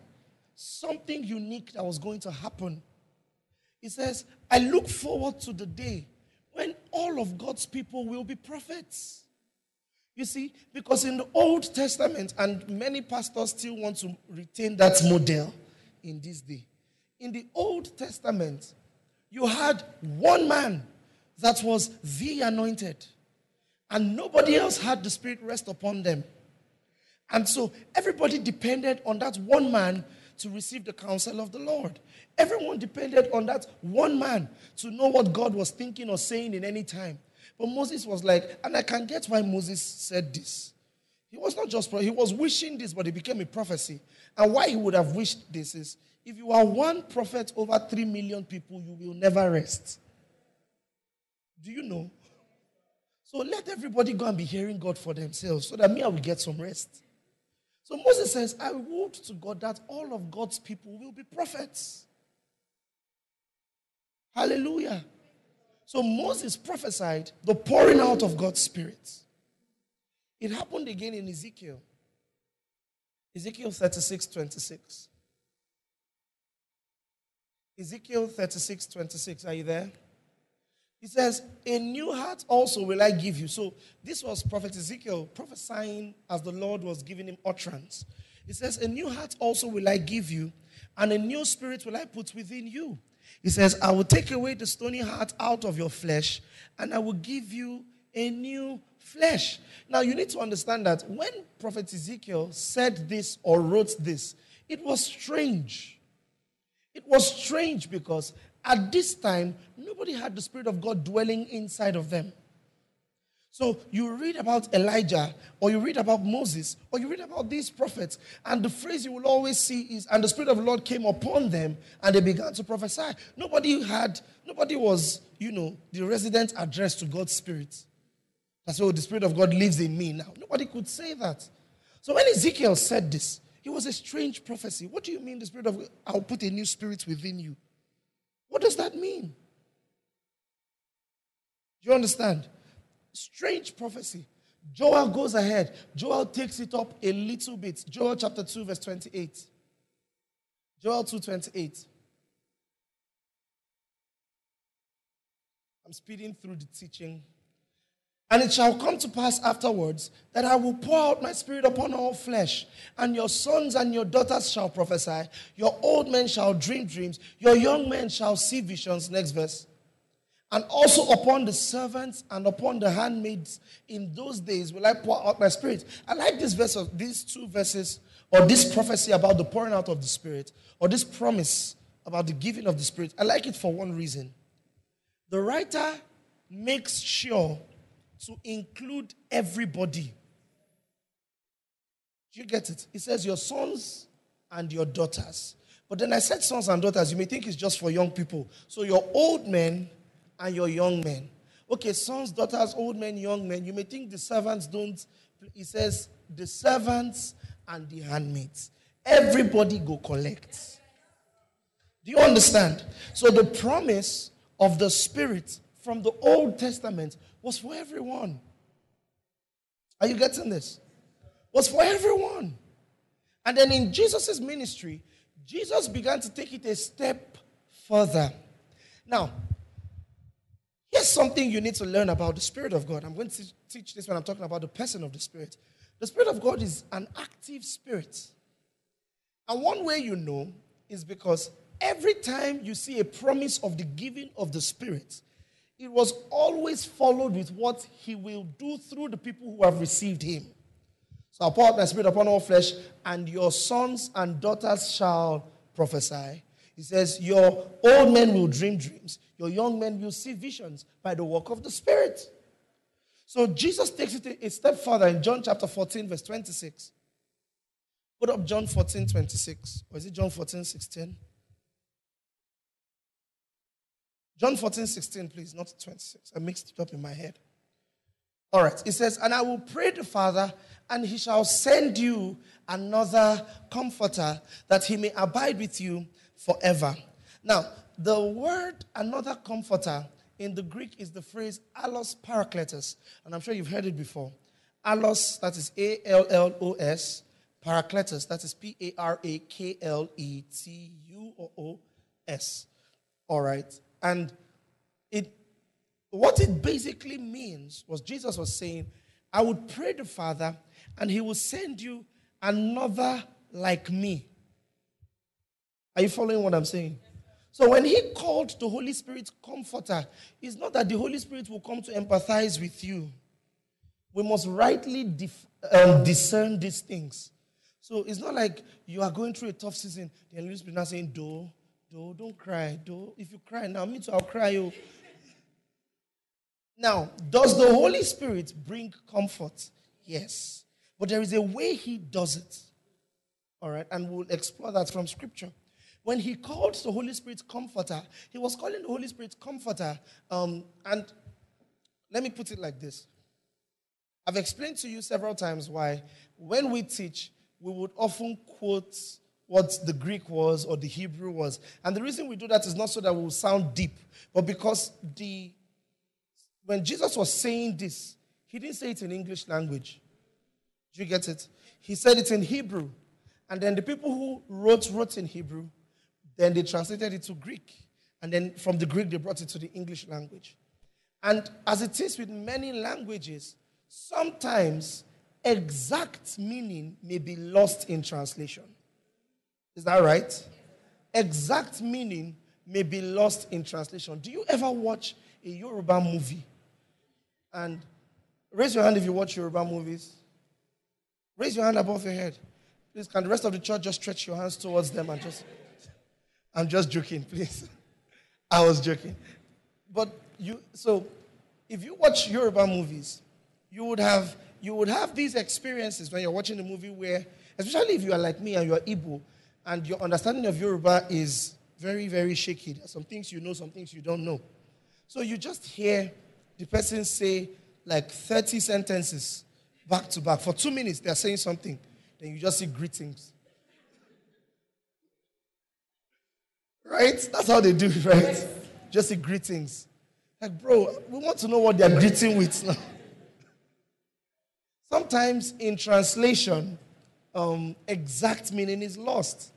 something unique that was going to happen. He says, I look forward to the day when all of God's people will be prophets. You see, because in the Old Testament, and many pastors still want to retain that model in this day. In the Old Testament, you had one man that was the anointed, and nobody else had the Spirit rest upon them. And so everybody depended on that one man to receive the counsel of the Lord. Everyone depended on that one man to know what God was thinking or saying in any time. But Moses was like, and I can get why Moses said this. He was not just, he was wishing this, but it became a prophecy. And why he would have wished this is if you are one prophet over three million people, you will never rest. Do you know? So let everybody go and be hearing God for themselves so that me, I will get some rest. So Moses says, I would to God that all of God's people will be prophets. Hallelujah. So Moses prophesied the pouring out of God's Spirit. It happened again in Ezekiel. Ezekiel 36 26. Ezekiel 36 26. Are you there? He says, A new heart also will I give you. So this was Prophet Ezekiel prophesying as the Lord was giving him utterance. He says, A new heart also will I give you, and a new spirit will I put within you. He says, I will take away the stony heart out of your flesh, and I will give you a new flesh. Now, you need to understand that when Prophet Ezekiel said this or wrote this, it was strange. It was strange because at this time, nobody had the Spirit of God dwelling inside of them. So you read about Elijah, or you read about Moses, or you read about these prophets, and the phrase you will always see is, and the Spirit of the Lord came upon them, and they began to prophesy. Nobody had, nobody was, you know, the resident address to God's Spirit. That's why the Spirit of God lives in me now. Nobody could say that. So when Ezekiel said this, it was a strange prophecy. What do you mean the Spirit of God? I'll put a new spirit within you. What does that mean? Do you understand? Strange prophecy. Joel goes ahead. Joel takes it up a little bit. Joel chapter 2, verse 28. Joel 2 28. I'm speeding through the teaching. And it shall come to pass afterwards that I will pour out my spirit upon all flesh, and your sons and your daughters shall prophesy, your old men shall dream dreams, your young men shall see visions. Next verse. And also upon the servants and upon the handmaids in those days will I pour out my spirit. I like this verse of these two verses, or this prophecy about the pouring out of the spirit, or this promise about the giving of the spirit. I like it for one reason. The writer makes sure to include everybody. Do you get it? It says, Your sons and your daughters. But then I said sons and daughters, you may think it's just for young people. So your old men and your young men. Okay, sons, daughters, old men, young men. You may think the servants don't. He says the servants and the handmaids. Everybody go collect. Do you understand? So the promise of the Spirit from the Old Testament was for everyone. Are you getting this? Was for everyone. And then in Jesus' ministry, Jesus began to take it a step further. Now, Here's something you need to learn about the Spirit of God. I'm going to teach this when I'm talking about the person of the Spirit. The Spirit of God is an active spirit. And one way you know is because every time you see a promise of the giving of the Spirit, it was always followed with what He will do through the people who have received Him. So I'll pour out my Spirit upon all flesh, and your sons and daughters shall prophesy. He says, Your old men will dream dreams, your young men will see visions by the work of the Spirit. So Jesus takes it a step further in John chapter 14, verse 26. Put up John 14, 26. Or is it John 14, 16? John 14, 16, please, not 26. I mixed it up in my head. All right. It says, And I will pray the Father, and he shall send you another comforter, that he may abide with you forever. Now, the word another comforter in the Greek is the phrase allos parakletos, and I'm sure you've heard it before. Allos, that is A L L O S, parakletos, that is P A R A K L E T U O O S. All right. And it what it basically means was Jesus was saying, I would pray the Father, and he will send you another like me. Are you following what I'm saying? So when he called the Holy Spirit comforter, it's not that the Holy Spirit will come to empathize with you. We must rightly dif- um, discern these things. So it's not like you are going through a tough season. The Holy Spirit now saying, "Do, do, don't cry. Do, if you cry now, me too, I'll cry you." Now, does the Holy Spirit bring comfort? Yes, but there is a way He does it. All right, and we'll explore that from Scripture. When He called the Holy Spirit comforter, He was calling the Holy Spirit comforter. Um, and let me put it like this I've explained to you several times why, when we teach, we would often quote what the Greek was or the Hebrew was. And the reason we do that is not so that we will sound deep, but because the when Jesus was saying this, he didn't say it in English language. Do you get it? He said it in Hebrew. And then the people who wrote wrote in Hebrew, then they translated it to Greek. And then from the Greek, they brought it to the English language. And as it is with many languages, sometimes exact meaning may be lost in translation. Is that right? Exact meaning may be lost in translation. Do you ever watch a Yoruba movie? And raise your hand if you watch Yoruba movies. Raise your hand above your head. Please, can the rest of the church just stretch your hands towards them and just. I'm just joking, please. (laughs) I was joking. But you, so if you watch Yoruba movies, you would have you would have these experiences when you're watching the movie where, especially if you are like me and you're Igbo, and your understanding of Yoruba is very, very shaky. Some things you know, some things you don't know. So you just hear the person say like 30 sentences back to back. For two minutes, they're saying something. Then you just see greetings. Right? That's how they do it, right? Just see greetings. Like, bro, we want to know what they're greeting with now. Sometimes in translation, um, exact meaning is lost.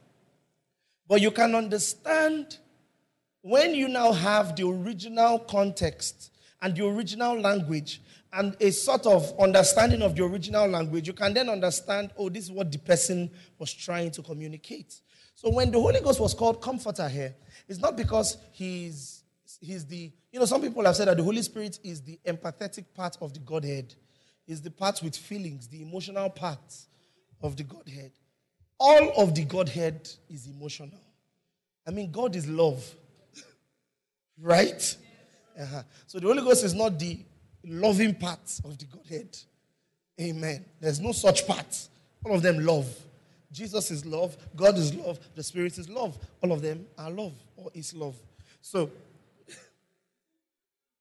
But you can understand when you now have the original context and the original language and a sort of understanding of the original language, you can then understand, oh, this is what the person was trying to communicate. So when the Holy Ghost was called comforter here, it's not because he's he's the you know some people have said that the Holy Spirit is the empathetic part of the Godhead is the part with feelings, the emotional part of the Godhead. All of the Godhead is emotional. I mean, God is love. (laughs) right? Uh-huh. So the Holy Ghost is not the loving part of the Godhead. Amen. There's no such part. All of them love. Jesus is love. God is love. The Spirit is love. All of them are love or is love. So, (laughs)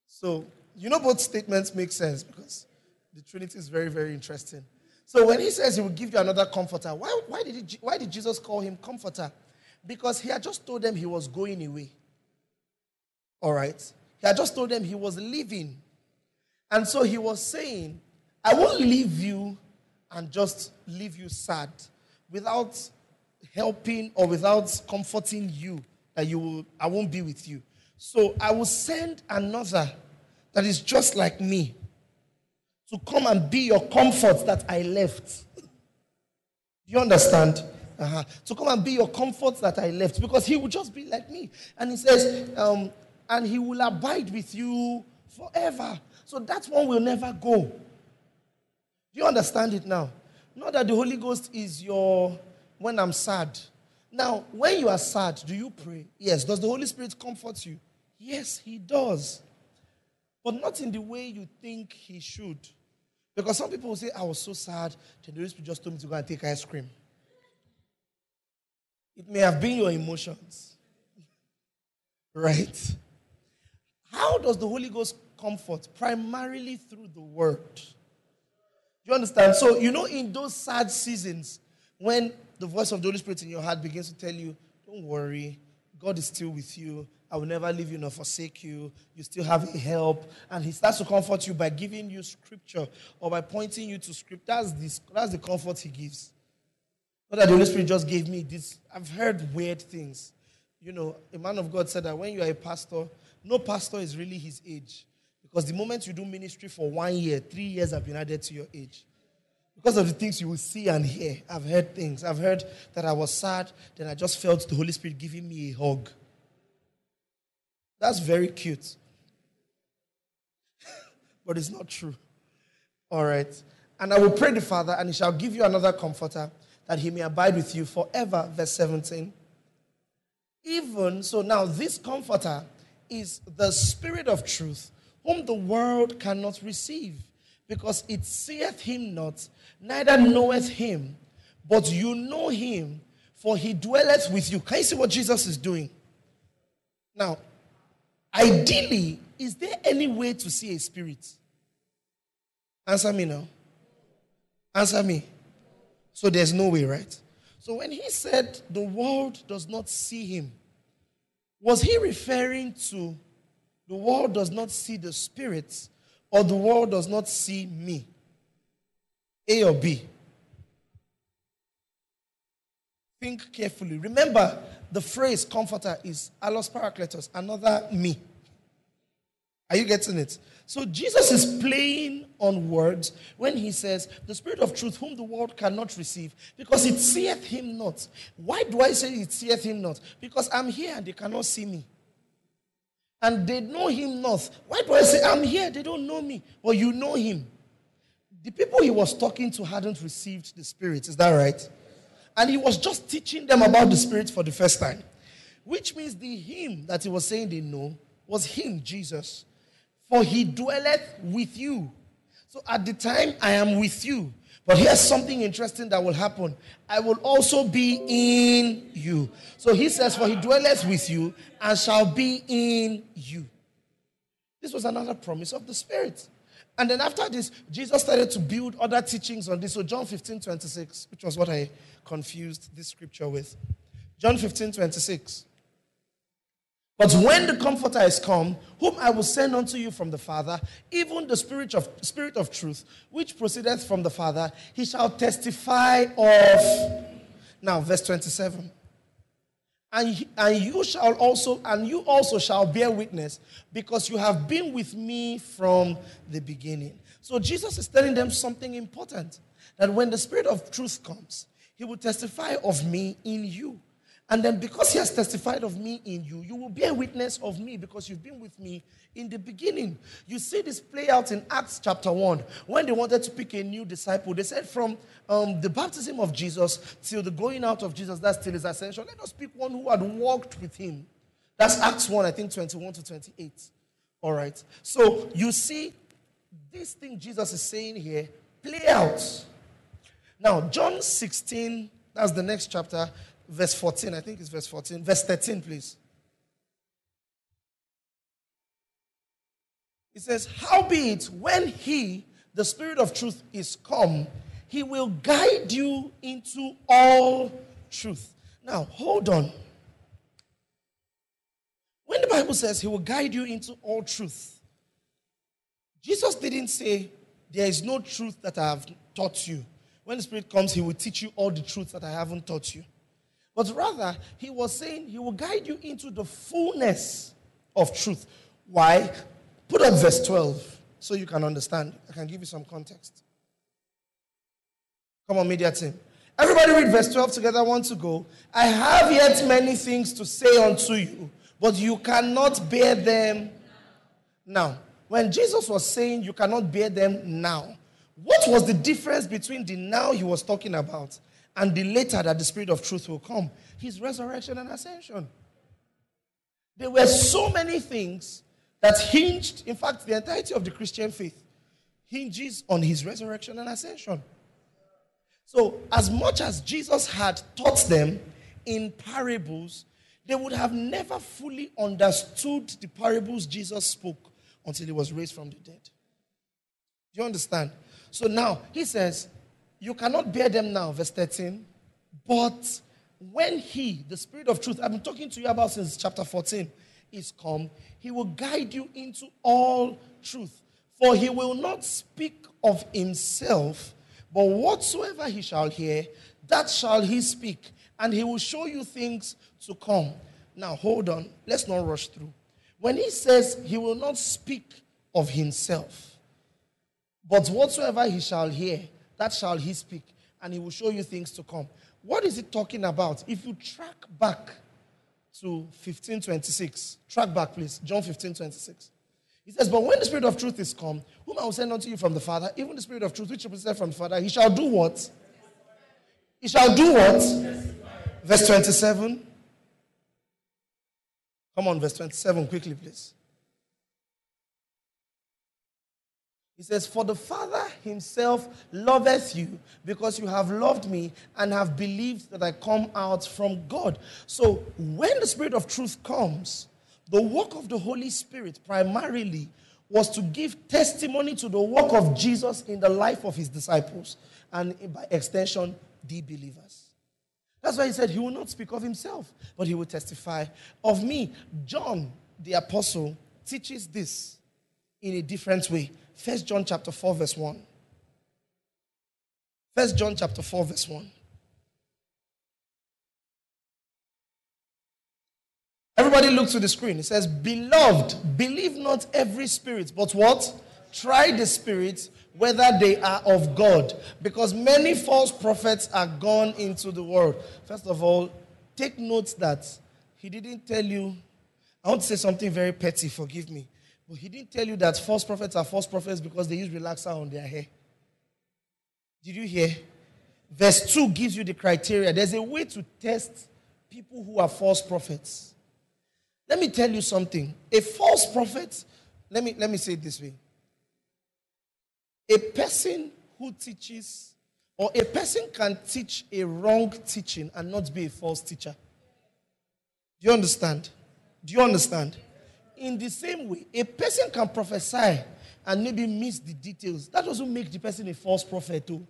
so you know both statements make sense because the Trinity is very, very interesting. So when he says he will give you another comforter, why, why, did, he, why did Jesus call him comforter? Because he had just told them he was going away. All right? He had just told them he was leaving. And so he was saying, I won't leave you and just leave you sad without helping or without comforting you that you will, I won't be with you. So I will send another that is just like me to come and be your comfort that I left. Do you understand? Uh-huh. To come and be your comfort that I left because he will just be like me. And he says, um, and he will abide with you forever. So that one will never go. Do you understand it now? Not that the Holy Ghost is your when I'm sad. Now, when you are sad, do you pray? Yes. Does the Holy Spirit comfort you? Yes, he does. But not in the way you think he should. Because some people will say, I was so sad, the Spirit just told me to go and take ice cream. It may have been your emotions. (laughs) right? How does the Holy Ghost comfort? Primarily through the Word. Do you understand? So, you know, in those sad seasons, when the voice of the Holy Spirit in your heart begins to tell you, don't worry, God is still with you. I will never leave you nor forsake you. You still have a help. And he starts to comfort you by giving you scripture or by pointing you to scripture. That's, this, that's the comfort he gives. Not that the Holy Spirit just gave me this. I've heard weird things. You know, a man of God said that when you are a pastor, no pastor is really his age. Because the moment you do ministry for one year, three years have been added to your age. Because of the things you will see and hear. I've heard things. I've heard that I was sad, then I just felt the Holy Spirit giving me a hug. That's very cute. (laughs) but it's not true. All right. And I will pray the Father, and he shall give you another comforter, that he may abide with you forever. Verse 17. Even so, now this comforter is the Spirit of truth, whom the world cannot receive, because it seeth him not, neither knoweth him, but you know him, for he dwelleth with you. Can you see what Jesus is doing? Now, ideally, is there any way to see a spirit? Answer me now. Answer me. So there's no way, right? So when he said the world does not see him, was he referring to the world does not see the spirit or the world does not see me? A or B? Think carefully. Remember, the phrase comforter is allos parakletos, another me. Are you getting it? So Jesus is playing on words when he says, The Spirit of truth, whom the world cannot receive, because it seeth him not. Why do I say it seeth him not? Because I'm here and they cannot see me. And they know him not. Why do I say I'm here? They don't know me. Well, you know him. The people he was talking to hadn't received the Spirit. Is that right? And he was just teaching them about the Spirit for the first time. Which means the him that he was saying they know was him, Jesus for he dwelleth with you. So at the time, I am with you. But here's something interesting that will happen. I will also be in you. So he says, For he dwelleth with you and shall be in you. This was another promise of the Spirit. And then after this, Jesus started to build other teachings on this. So John 15, 26, which was what I confused this scripture with. John 15, 26. But when the Comforter is come, whom I will send unto you from the Father, even the Spirit of, Spirit of truth, which proceedeth from the Father, he shall testify of. Now, verse 27. And, and you shall also, and you also shall bear witness, because you have been with me from the beginning. So Jesus is telling them something important that when the Spirit of truth comes, he will testify of me in you. And then, because he has testified of me in you, you will bear witness of me because you've been with me in the beginning. You see this play out in Acts chapter 1 when they wanted to pick a new disciple. They said, From um, the baptism of Jesus till the going out of Jesus, that's till his ascension, let us pick one who had walked with him. That's Acts 1, I think 21 to 28. All right. So you see this thing Jesus is saying here play out. Now, John 16, that's the next chapter verse 14. I think it's verse 14. Verse 13, please. It says, Howbeit, when he, the Spirit of truth, is come, he will guide you into all truth. Now, hold on. When the Bible says he will guide you into all truth, Jesus didn't say, There is no truth that I have taught you. When the Spirit comes, he will teach you all the truths that I haven't taught you. But rather, he was saying he will guide you into the fullness of truth. Why? Put up verse 12 so you can understand. I can give you some context. Come on, media team. Everybody read verse 12 together. Want to go? I have yet many things to say unto you, but you cannot bear them now. When Jesus was saying you cannot bear them now, what was the difference between the now he was talking about and the later that the Spirit of truth will come his resurrection and ascension. There were so many things that hinged, in fact, the entirety of the Christian faith hinges on his resurrection and ascension. So, as much as Jesus had taught them in parables, they would have never fully understood the parables Jesus spoke until he was raised from the dead. Do you understand? So now he says, you cannot bear them now, verse 13. But when He, the Spirit of truth, I've been talking to you about since chapter 14, is come, He will guide you into all truth. For He will not speak of Himself, but whatsoever He shall hear, that shall He speak, and He will show you things to come. Now, hold on. Let's not rush through. When He says He will not speak of himself. But whatsoever he shall hear, that shall he speak, and he will show you things to come. What is it talking about? If you track back to 1526, track back, please, John 1526. He says, But when the Spirit of truth is come, whom I will send unto you from the Father, even the Spirit of truth which proceedeth from the Father, he shall do what? He shall do what? Verse 27. Come on, verse 27, quickly, please. He says, For the Father himself loveth you because you have loved me and have believed that I come out from God. So when the Spirit of truth comes, the work of the Holy Spirit primarily was to give testimony to the work of Jesus in the life of his disciples and by extension, the believers. That's why he said he will not speak of himself, but he will testify of me. John, the apostle, teaches this in a different way. First John chapter 4, verse 1. First John chapter 4, verse 1. Everybody look to the screen. It says, Beloved, believe not every spirit, but what? Try the spirits whether they are of God. Because many false prophets are gone into the world. First of all, take note that he didn't tell you. I want to say something very petty, forgive me. But he didn't tell you that false prophets are false prophets because they use relaxer on their hair. Did you hear? Verse 2 gives you the criteria. There's a way to test people who are false prophets. Let me tell you something. A false prophet, let me, let me say it this way. A person who teaches, or a person can teach a wrong teaching and not be a false teacher. Do you understand? Do you understand? In the same way, a person can prophesy and maybe miss the details. That doesn't make the person a false prophet, too.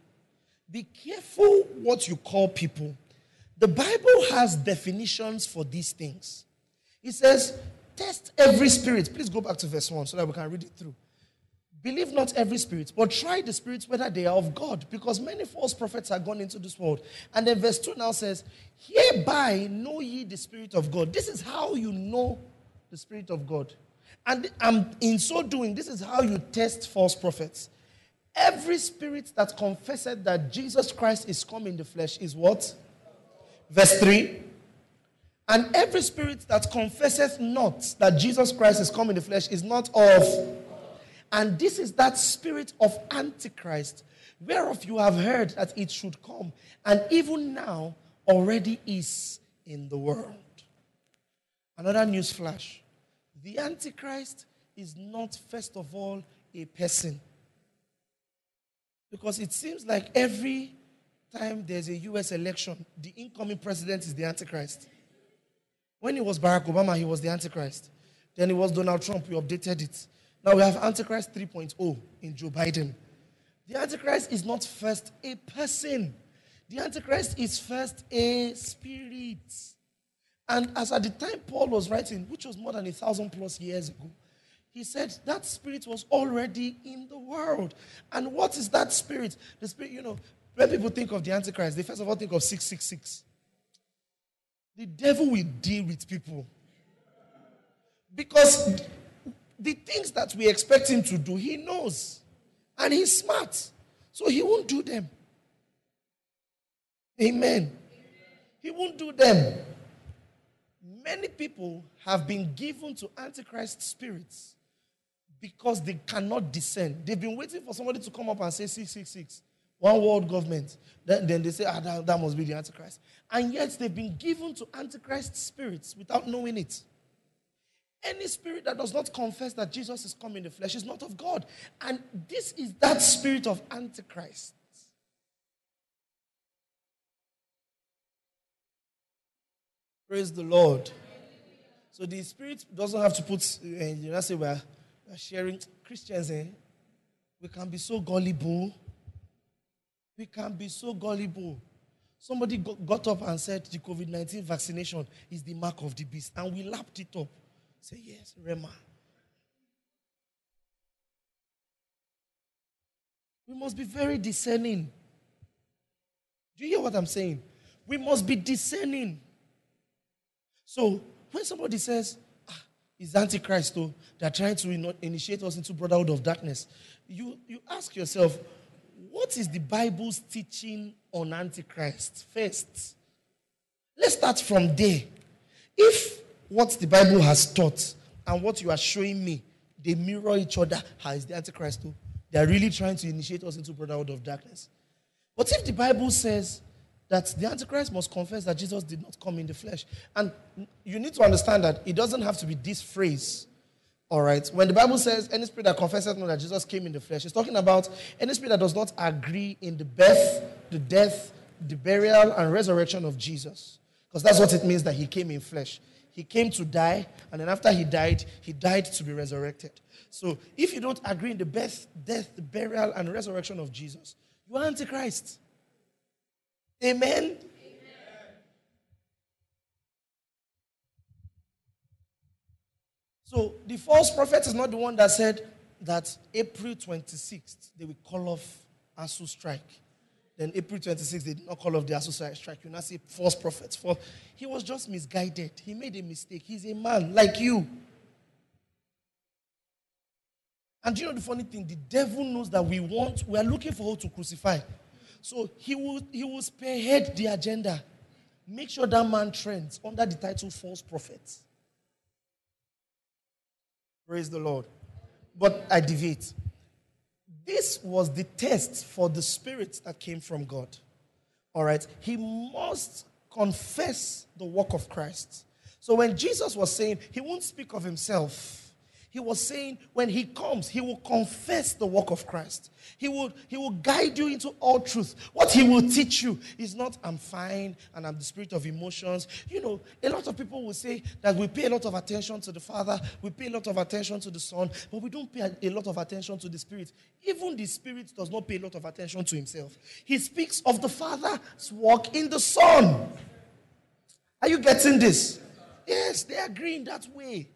Be careful what you call people. The Bible has definitions for these things. It says, test every spirit. Please go back to verse 1 so that we can read it through. Believe not every spirit, but try the spirits whether they are of God, because many false prophets are gone into this world. And then verse 2 now says, Hereby know ye the Spirit of God. This is how you know the Spirit of God. And in so doing, this is how you test false prophets. Every spirit that confesseth that Jesus Christ is come in the flesh is what? Verse 3. And every spirit that confesseth not that Jesus Christ is come in the flesh is not of. And this is that spirit of Antichrist, whereof you have heard that it should come, and even now already is in the world. Another news flash the Antichrist is not, first of all, a person. Because it seems like every time there's a US election, the incoming president is the Antichrist. When it was Barack Obama, he was the Antichrist. Then it was Donald Trump, we updated it. Now we have Antichrist 3.0 in Joe Biden. The Antichrist is not first a person, the Antichrist is first a spirit. And as at the time Paul was writing, which was more than a thousand plus years ago, he said that spirit was already in the world. And what is that spirit? The spirit, you know, when people think of the Antichrist, they first of all think of 666. The devil will deal with people. Because the things that we expect him to do, he knows. And he's smart. So he won't do them. Amen. He won't do them. Many people have been given to Antichrist spirits because they cannot discern. They've been waiting for somebody to come up and say 666, one world government. Then, then they say, ah, that, that must be the Antichrist. And yet they've been given to Antichrist spirits without knowing it. Any spirit that does not confess that Jesus is come in the flesh is not of God. And this is that spirit of Antichrist. Praise the Lord. So the spirit doesn't have to put, uh, you know, say we're, we're sharing Christians, eh? We can be so gullible. We can be so gullible. Somebody got up and said the COVID 19 vaccination is the mark of the beast, and we lapped it up. Say, yes, Rhema. We must be very discerning. Do you hear what I'm saying? We must be discerning. So when somebody says, ah, is Antichrist, though. They're trying to initiate us into brotherhood of darkness. You, you ask yourself, what is the Bible's teaching on Antichrist first? Let's start from there. If what the Bible has taught and what you are showing me, they mirror each other, how is the Antichrist? Though? They are really trying to initiate us into brotherhood of darkness. But if the Bible says that the Antichrist must confess that Jesus did not come in the flesh. And you need to understand that it doesn't have to be this phrase. All right. When the Bible says any spirit that confesses not that Jesus came in the flesh, it's talking about any spirit that does not agree in the birth, the death, the burial, and resurrection of Jesus. Because that's what it means that he came in flesh. He came to die, and then after he died, he died to be resurrected. So if you don't agree in the birth, death, the burial, and resurrection of Jesus, you are Antichrist. Amen? Amen. So the false prophet is not the one that said that April 26th they will call off ASUU strike. Then April 26th they did not call off the ASUU strike. You now see false prophets. False. He was just misguided. He made a mistake. He's a man like you. And you know the funny thing? The devil knows that we want, we are looking for who to crucify. So he will, he will spearhead the agenda. Make sure that man trends under the title false prophets. Praise the Lord. But I deviate. This was the test for the spirit that came from God. All right. He must confess the work of Christ. So when Jesus was saying, he won't speak of himself he was saying when he comes, he will confess the work of Christ. He will, he will guide you into all truth. What he will teach you is not, I'm fine and I'm the spirit of emotions. You know, a lot of people will say that we pay a lot of attention to the Father, we pay a lot of attention to the Son, but we don't pay a lot of attention to the Spirit. Even the Spirit does not pay a lot of attention to himself. He speaks of the Father's work in the Son. Are you getting this? Yes, they agree in that way.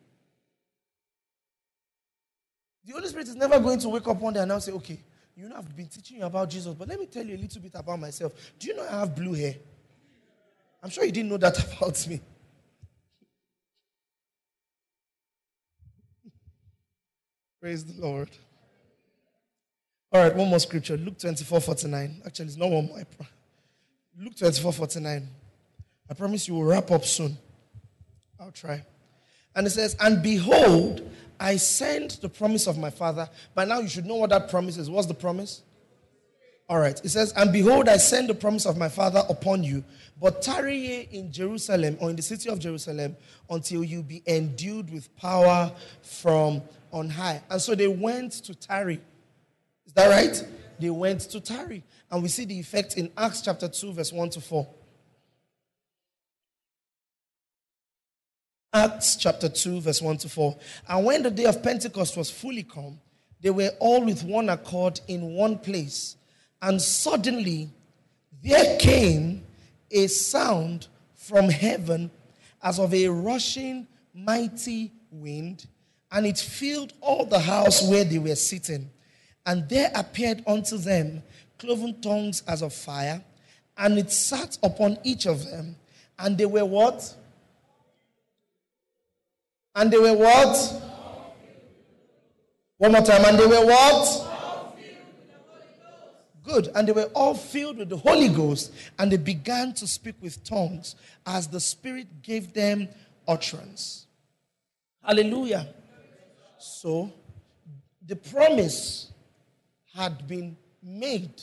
The Holy Spirit is never going to wake up one day and now say, okay, you know, I've been teaching you about Jesus, but let me tell you a little bit about myself. Do you know I have blue hair? I'm sure you didn't know that (laughs) about me. (laughs) Praise the Lord. All right, one more scripture. Luke 24 49. Actually, it's not one more. Luke 24 49. I promise you will wrap up soon. I'll try. And it says, And behold, I send the promise of my father. By now, you should know what that promise is. What's the promise? All right. It says, And behold, I send the promise of my father upon you, but tarry ye in Jerusalem or in the city of Jerusalem until you be endued with power from on high. And so they went to tarry. Is that right? They went to tarry. And we see the effect in Acts chapter 2, verse 1 to 4. Acts chapter 2, verse 1 to 4. And when the day of Pentecost was fully come, they were all with one accord in one place. And suddenly there came a sound from heaven as of a rushing mighty wind, and it filled all the house where they were sitting. And there appeared unto them cloven tongues as of fire, and it sat upon each of them. And they were what? And they were what? One more time. And they were what? Good. And they were all filled with the Holy Ghost. And they began to speak with tongues as the Spirit gave them utterance. Hallelujah. So, the promise had been made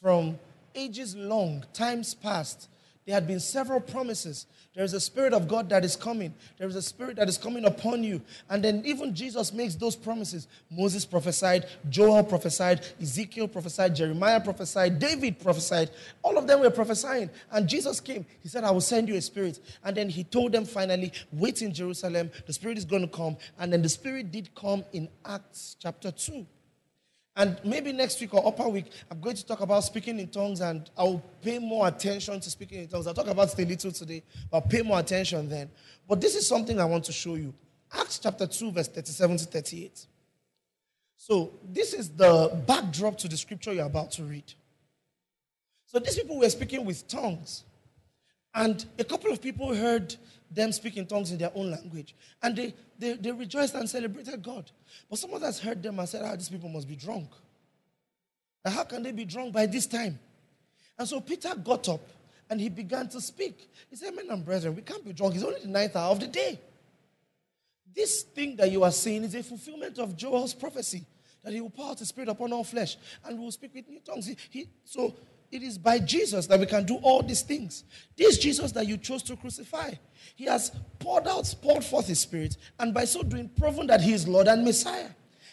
from ages long, times past. There had been several promises there is a spirit of God that is coming. There is a spirit that is coming upon you. And then even Jesus makes those promises. Moses prophesied, Joel prophesied, Ezekiel prophesied, Jeremiah prophesied, David prophesied. All of them were prophesying. And Jesus came. He said, I will send you a spirit. And then he told them finally, wait in Jerusalem. The spirit is going to come. And then the spirit did come in Acts chapter 2. And maybe next week or upper week, I'm going to talk about speaking in tongues and I'll pay more attention to speaking in tongues. I'll talk about it a little today, but pay more attention then. But this is something I want to show you. Acts chapter 2, verse 37 to 38. So, this is the backdrop to the scripture you're about to read. So, these people were speaking with tongues. And a couple of people heard them speak in tongues in their own language. And they, they, they rejoiced and celebrated God. But some others heard them and said, Ah, these people must be drunk. Now, how can they be drunk by this time? And so Peter got up and he began to speak. He said, Men and brethren, we can't be drunk. It's only the ninth hour of the day. This thing that you are seeing is a fulfillment of Joel's prophecy that he will pour out his spirit upon all flesh and we will speak with new tongues. He, he, so it is by Jesus that we can do all these things. This Jesus that you chose to crucify, he has poured out, poured forth his spirit, and by so doing, proven that he is Lord and Messiah.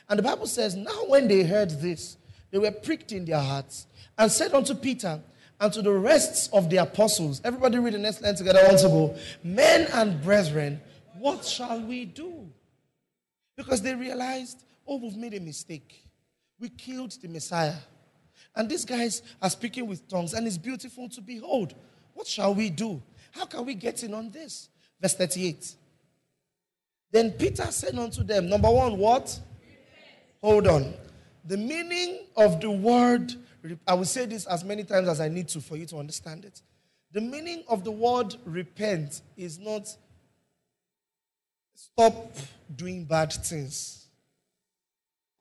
And the Bible says, Now when they heard this, they were pricked in their hearts and said unto Peter and to the rest of the apostles, everybody read the next line together once ago, men and brethren, what shall we do? Because they realized, oh, we've made a mistake. We killed the Messiah. And these guys are speaking with tongues, and it's beautiful to behold. What shall we do? How can we get in on this? Verse 38. Then Peter said unto them, Number one, what? Hold on. The meaning of the word, I will say this as many times as I need to for you to understand it. The meaning of the word repent is not stop doing bad things.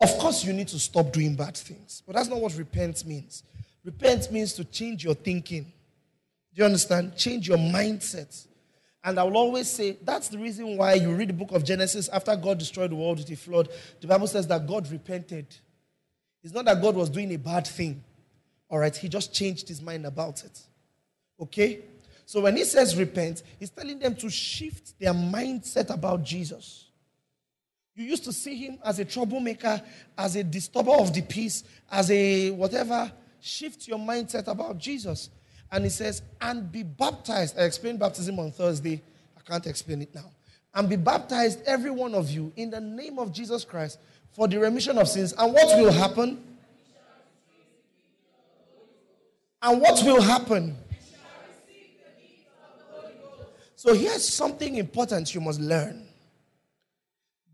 Of course, you need to stop doing bad things, but that's not what repent means. Repent means to change your thinking. Do you understand? Change your mindset. And I will always say that's the reason why you read the book of Genesis after God destroyed the world with a flood. The Bible says that God repented. It's not that God was doing a bad thing. All right, he just changed his mind about it. Okay? So when he says repent, he's telling them to shift their mindset about Jesus. You used to see him as a troublemaker, as a disturber of the peace, as a whatever. Shift your mindset about Jesus. And he says, and be baptized. I explained baptism on Thursday. I can't explain it now. And be baptized, every one of you, in the name of Jesus Christ for the remission of sins. And what will happen? And what will happen? So here's something important you must learn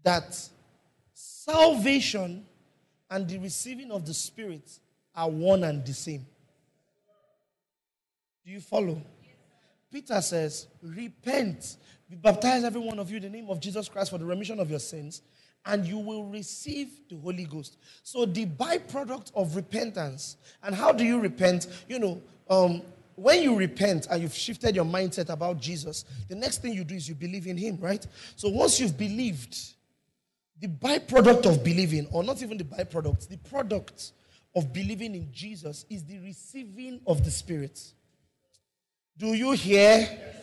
that salvation and the receiving of the Spirit are one and the same. Do you follow? Peter says, Repent, be baptized, every one of you, in the name of Jesus Christ for the remission of your sins, and you will receive the Holy Ghost. So, the byproduct of repentance, and how do you repent? You know, um, when you repent and you've shifted your mindset about Jesus, the next thing you do is you believe in Him, right? So, once you've believed, the byproduct of believing, or not even the byproduct, the product of believing in Jesus is the receiving of the Spirit. Do you hear? Yes,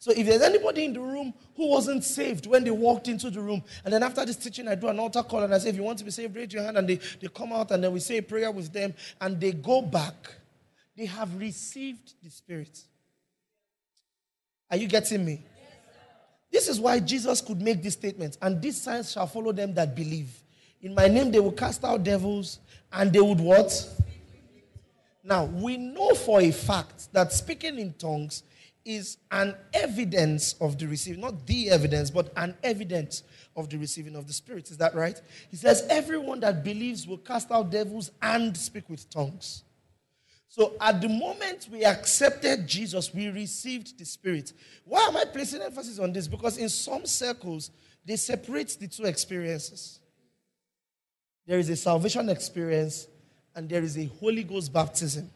so if there's anybody in the room who wasn't saved when they walked into the room, and then after this teaching, I do an altar call and I say, if you want to be saved, raise your hand, and they, they come out and then we say a prayer with them, and they go back, they have received the Spirit. Are you getting me? This is why Jesus could make this statement, and these signs shall follow them that believe. In my name they will cast out devils, and they would what? Now, we know for a fact that speaking in tongues is an evidence of the receiving, not the evidence, but an evidence of the receiving of the Spirit. Is that right? He says, Everyone that believes will cast out devils and speak with tongues. So at the moment we accepted Jesus, we received the Spirit. Why am I placing emphasis on this? Because in some circles, they separate the two experiences. There is a salvation experience and there is a Holy Ghost baptism.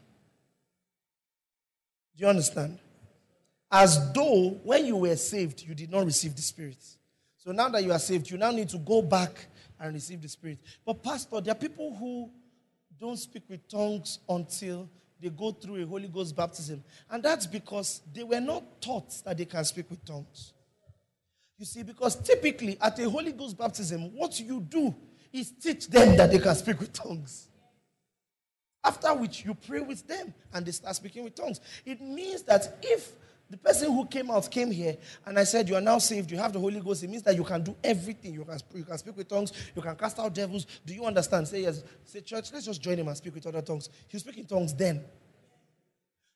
Do you understand? As though when you were saved, you did not receive the Spirit. So now that you are saved, you now need to go back and receive the Spirit. But, Pastor, there are people who don't speak with tongues until they go through a Holy Ghost baptism. And that's because they were not taught that they can speak with tongues. You see, because typically at a Holy Ghost baptism, what you do is teach them that they can speak with tongues. After which you pray with them and they start speaking with tongues. It means that if the person who came out came here and I said, You are now saved, you have the Holy Ghost, it means that you can do everything. You can, you can speak with tongues, you can cast out devils. Do you understand? Say yes. Say, Church, let's just join him and speak with other tongues. He'll speak in tongues then.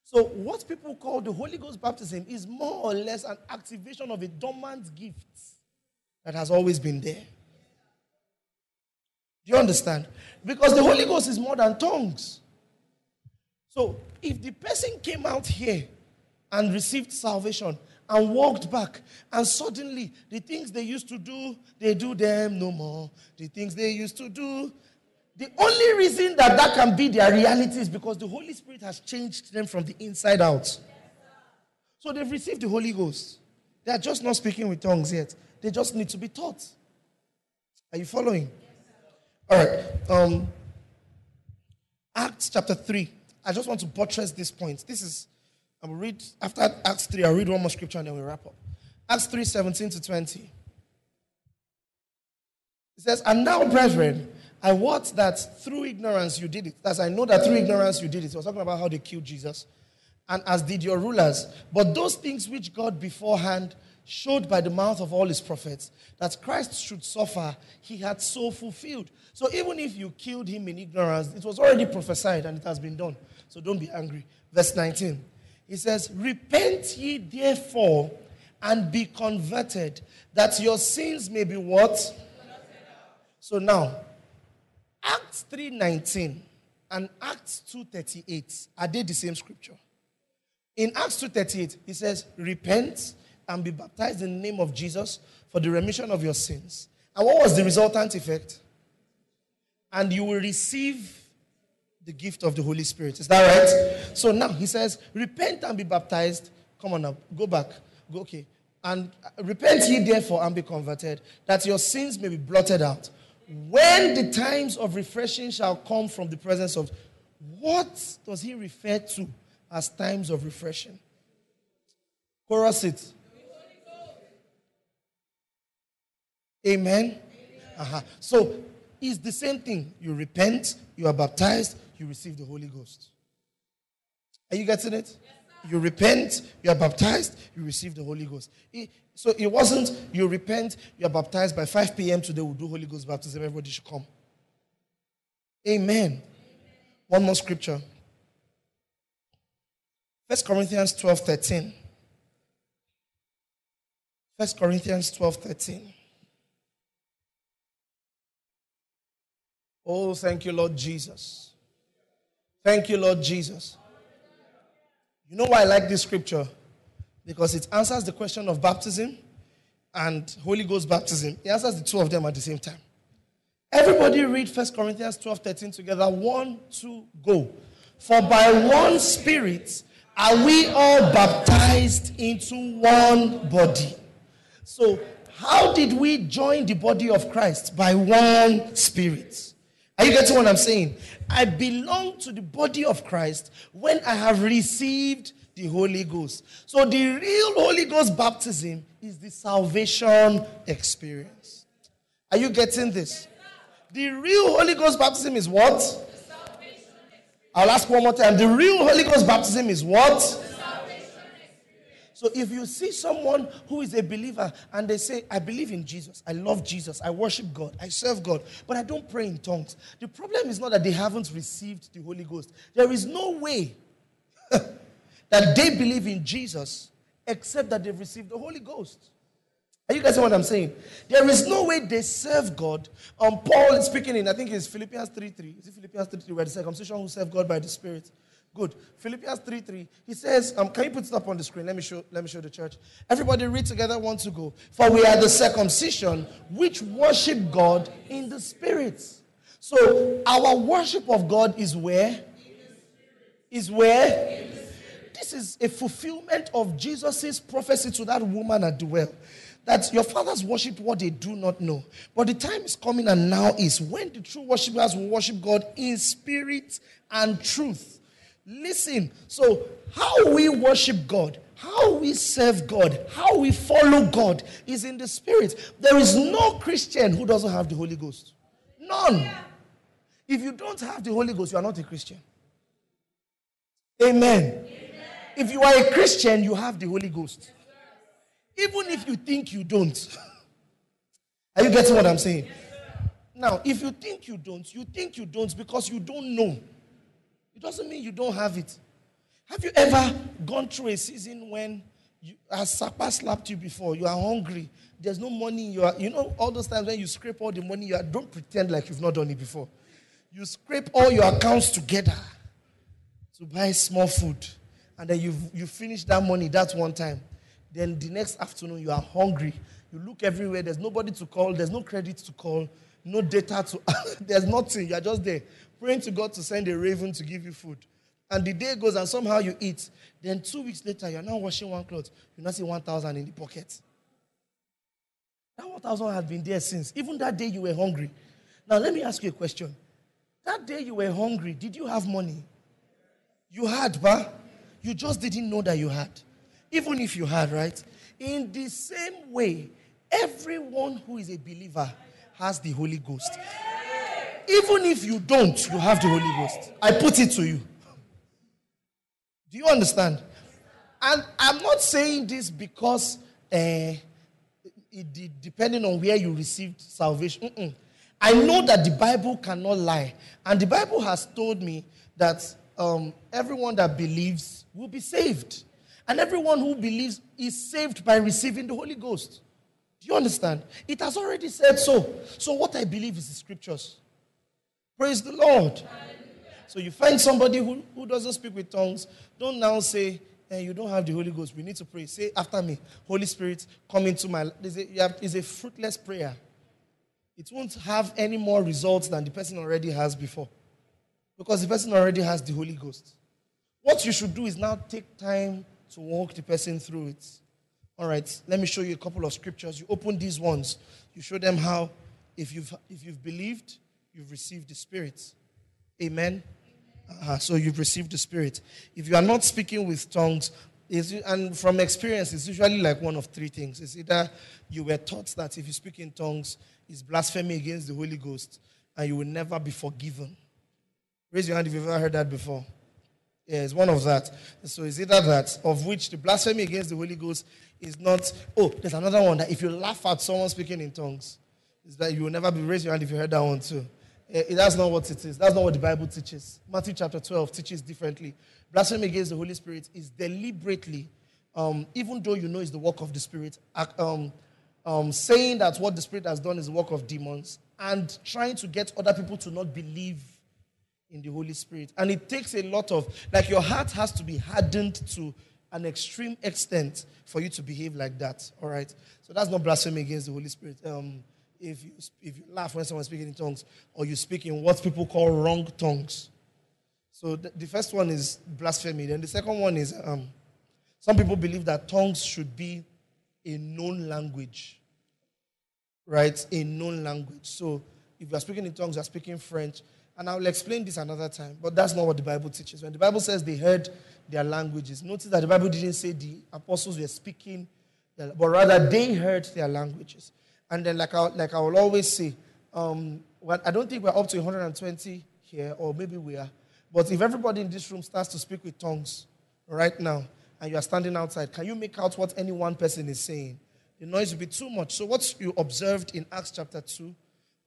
So, what people call the Holy Ghost baptism is more or less an activation of a dormant gift that has always been there. Do you understand? Because the Holy Ghost is more than tongues. So if the person came out here and received salvation and walked back. And suddenly, the things they used to do, they do them no more. The things they used to do, the only reason that that can be their reality is because the Holy Spirit has changed them from the inside out. So they've received the Holy Ghost. They are just not speaking with tongues yet. They just need to be taught. Are you following? All right. Um, Acts chapter 3. I just want to buttress this point. This is, I will read, after Acts 3, I'll read one more scripture and then we'll wrap up. Acts 3 17 to 20. It says, And now, brethren, I wot that through ignorance you did it. As I know that through ignorance you did it. He was talking about how they killed Jesus. And as did your rulers. But those things which God beforehand showed by the mouth of all his prophets that Christ should suffer, he had so fulfilled. So even if you killed him in ignorance, it was already prophesied and it has been done. So don't be angry. Verse 19. He says, Repent ye therefore and be converted, that your sins may be what? So now, Acts 3:19 and Acts 2:38 are they the same scripture? In Acts 2:38, he says, Repent and be baptized in the name of Jesus for the remission of your sins. And what was the resultant effect? And you will receive the gift of the Holy Spirit. Is that right? So now he says, Repent and be baptized. Come on now, go back. Go, okay. And repent ye therefore and be converted, that your sins may be blotted out. When the times of refreshing shall come from the presence of what does he refer to as times of refreshing? Chorus it. Amen. Uh-huh. So it's the same thing. You repent, you are baptized, you receive the Holy Ghost. Are you getting it? Yes, you repent, you are baptized, you receive the Holy Ghost. So it wasn't you repent, you are baptized by 5 p.m. today, we'll do Holy Ghost baptism, everybody should come. Amen. Amen. One more scripture. First Corinthians 12 13. First Corinthians 12 13. Oh, thank you, Lord Jesus. Thank you, Lord Jesus. You know why I like this scripture? Because it answers the question of baptism and Holy Ghost baptism. It answers the two of them at the same time. Everybody read 1 Corinthians 12 13 together. One, two, go. For by one Spirit are we all baptized into one body. So, how did we join the body of Christ? By one Spirit. Are you getting what I'm saying? I belong to the body of Christ when I have received the Holy Ghost. So the real Holy Ghost baptism is the salvation experience. Are you getting this? The real Holy Ghost baptism is what? I'll ask one more time. The real Holy Ghost baptism is what? So if you see someone who is a believer and they say, I believe in Jesus, I love Jesus, I worship God, I serve God, but I don't pray in tongues, the problem is not that they haven't received the Holy Ghost. There is no way (laughs) that they believe in Jesus except that they've received the Holy Ghost. Are you guys what I'm saying? There is no way they serve God. Um, Paul is speaking in, I think it's Philippians 3 3. Is it Philippians 3 3 where the circumcision who serve God by the Spirit? Good. Philippians 3 3. He says, um, can you put it up on the screen? Let me show, let me show the church. Everybody read together, one to go. For we are the circumcision which worship God in the spirit. So our worship of God is where? Is where? This is a fulfillment of Jesus' prophecy to that woman at the well that your fathers worship what they do not know. But the time is coming and now is when the true worshippers will worship God in spirit and truth. Listen, so how we worship God, how we serve God, how we follow God is in the Spirit. There is no Christian who doesn't have the Holy Ghost. None. If you don't have the Holy Ghost, you are not a Christian. Amen. If you are a Christian, you have the Holy Ghost. Even if you think you don't. Are you getting what I'm saying? Now, if you think you don't, you think you don't because you don't know. It doesn't mean you don't have it. Have you ever gone through a season when you, has Sapa slapped you before? You are hungry. There's no money in your. You know all those times when you scrape all the money. You are, don't pretend like you've not done it before. You scrape all your accounts together to buy small food, and then you've you finish that money that one time. Then the next afternoon you are hungry. You look everywhere. There's nobody to call. There's no credit to call. No data to. (laughs) there's nothing. You're just there praying to God to send a raven to give you food. And the day goes and somehow you eat. Then two weeks later, you're now washing one cloth. You now see 1,000 in the pocket. That 1,000 has been there since. Even that day you were hungry. Now, let me ask you a question. That day you were hungry, did you have money? You had, but you just didn't know that you had. Even if you had, right? In the same way, everyone who is a believer has the Holy Ghost. Even if you don't, you have the Holy Ghost. I put it to you. Do you understand? And I'm not saying this because uh, it, depending on where you received salvation. Mm-mm. I know that the Bible cannot lie. And the Bible has told me that um, everyone that believes will be saved. And everyone who believes is saved by receiving the Holy Ghost. Do you understand? It has already said so. So, what I believe is the scriptures. Praise the Lord. So, you find somebody who, who doesn't speak with tongues, don't now say, hey, you don't have the Holy Ghost. We need to pray. Say after me, Holy Spirit, come into my life. It's a fruitless prayer it won't have any more results than the person already has before. Because the person already has the Holy Ghost. What you should do is now take time to walk the person through it. All right, let me show you a couple of scriptures. You open these ones, you show them how, if you've, if you've believed, you've received the Spirit. Amen. Uh, so you've received the Spirit. If you are not speaking with tongues, and from experience, it's usually like one of three things. It's either you were taught that if you speak in tongues, it's blasphemy against the Holy Ghost, and you will never be forgiven. Raise your hand if you've ever heard that before. Yeah, it's one of that. So it's either that, of which the blasphemy against the Holy Ghost is not. Oh, there's another one that if you laugh at someone speaking in tongues, is that you will never be. raised your hand if you heard that one too. Yeah, that's not what it is. That's not what the Bible teaches. Matthew chapter 12 teaches differently. Blasphemy against the Holy Spirit is deliberately, um, even though you know it's the work of the Spirit, um, um, saying that what the Spirit has done is the work of demons and trying to get other people to not believe in the Holy Spirit. And it takes a lot of, like, your heart has to be hardened to an extreme extent for you to behave like that. All right? So that's not blasphemy against the Holy Spirit. Um, if, you, if you laugh when someone's speaking in tongues or you speak in what people call wrong tongues. So the, the first one is blasphemy. Then the second one is um, some people believe that tongues should be a known language. Right? A known language. So if you are speaking in tongues, you are speaking French. And I will explain this another time, but that's not what the Bible teaches. When the Bible says they heard their languages, notice that the Bible didn't say the apostles were speaking, but rather they heard their languages. And then, like I, like I will always say, um, well, I don't think we're up to 120 here, or maybe we are. But if everybody in this room starts to speak with tongues right now, and you are standing outside, can you make out what any one person is saying? The noise will be too much. So, what you observed in Acts chapter 2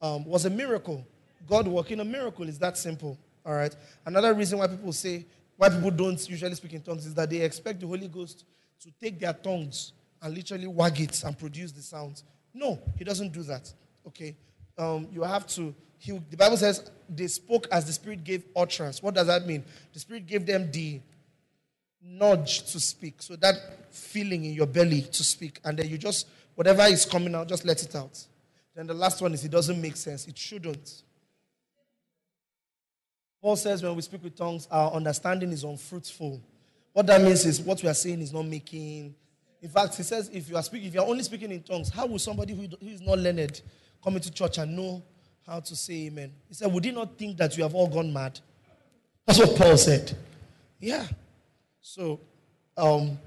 um, was a miracle. God working a miracle is that simple. All right. Another reason why people say, why people don't usually speak in tongues is that they expect the Holy Ghost to take their tongues and literally wag it and produce the sounds. No, He doesn't do that. Okay. Um, you have to. He, the Bible says they spoke as the Spirit gave utterance. What does that mean? The Spirit gave them the nudge to speak. So that feeling in your belly to speak. And then you just, whatever is coming out, just let it out. Then the last one is it doesn't make sense. It shouldn't. Paul says when we speak with tongues, our understanding is unfruitful. What that means is what we are saying is not making. In fact, he says if you are speaking, if you are only speaking in tongues, how will somebody who is not learned come into church and know how to say amen? He said, Would he not think that you have all gone mad? That's what Paul said. Yeah. So, um,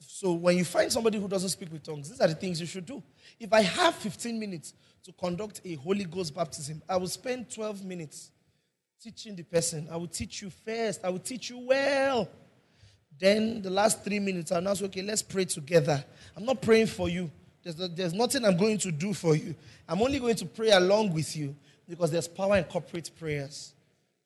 so when you find somebody who doesn't speak with tongues, these are the things you should do. If I have 15 minutes to conduct a Holy Ghost baptism, I will spend 12 minutes teaching the person. I will teach you first. I will teach you well. Then the last three minutes, I'll say, okay, let's pray together. I'm not praying for you. There's, there's nothing I'm going to do for you. I'm only going to pray along with you because there's power in corporate prayers.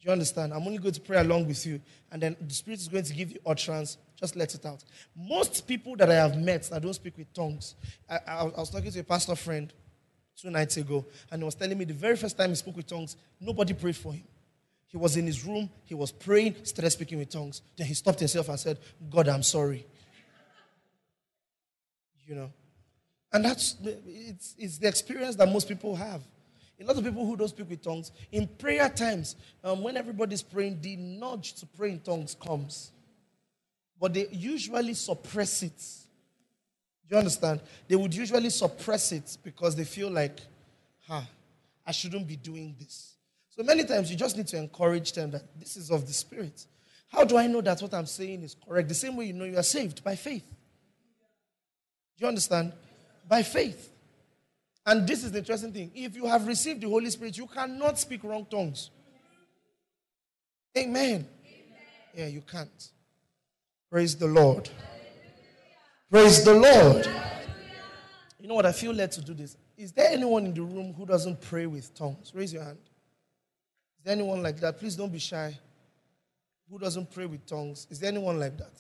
Do you understand? I'm only going to pray along with you, and then the Spirit is going to give you utterance. Just let it out. Most people that I have met that don't speak with tongues, I, I, I was talking to a pastor friend two nights ago, and he was telling me the very first time he spoke with tongues, nobody prayed for him. He was in his room, he was praying, started speaking with tongues. Then he stopped himself and said, God, I'm sorry. You know. And that's it's, it's the experience that most people have. A lot of people who don't speak with tongues, in prayer times, um, when everybody's praying, the nudge to pray in tongues comes. But they usually suppress it. You understand? They would usually suppress it because they feel like, huh, I shouldn't be doing this. So many times you just need to encourage them that this is of the Spirit. How do I know that what I'm saying is correct? The same way you know you are saved by faith. Do you understand? By faith. And this is the interesting thing. If you have received the Holy Spirit, you cannot speak wrong tongues. Amen. Amen. Yeah, you can't. Praise the Lord. Praise the Lord. You know what? I feel led to do this. Is there anyone in the room who doesn't pray with tongues? Raise your hand. Is there anyone like that? Please don't be shy. Who doesn't pray with tongues? Is there anyone like that?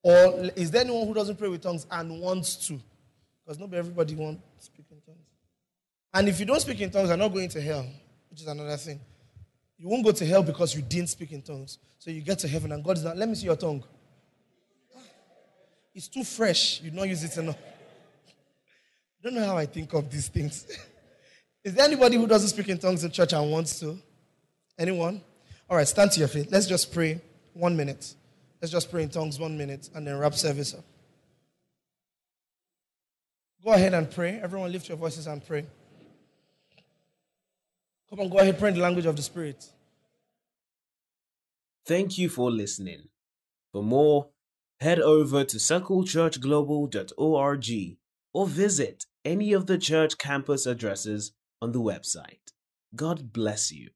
Or is there anyone who doesn't pray with tongues and wants to? Because not everybody wants to speak in tongues. And if you don't speak in tongues, you're not going to hell, which is another thing. You won't go to hell because you didn't speak in tongues. So you get to heaven and God is not, let me see your tongue. It's too fresh. You don't use it enough. (laughs) I don't know how I think of these things. (laughs) is there anybody who doesn't speak in tongues in church and wants to? Anyone? All right, stand to your feet. Let's just pray one minute. Let's just pray in tongues one minute and then wrap service up. Go ahead and pray. Everyone lift your voices and pray. Come on, go ahead, pray in the language of the Spirit. Thank you for listening. For more, head over to circlechurchglobal.org or visit any of the church campus addresses on the website. God bless you.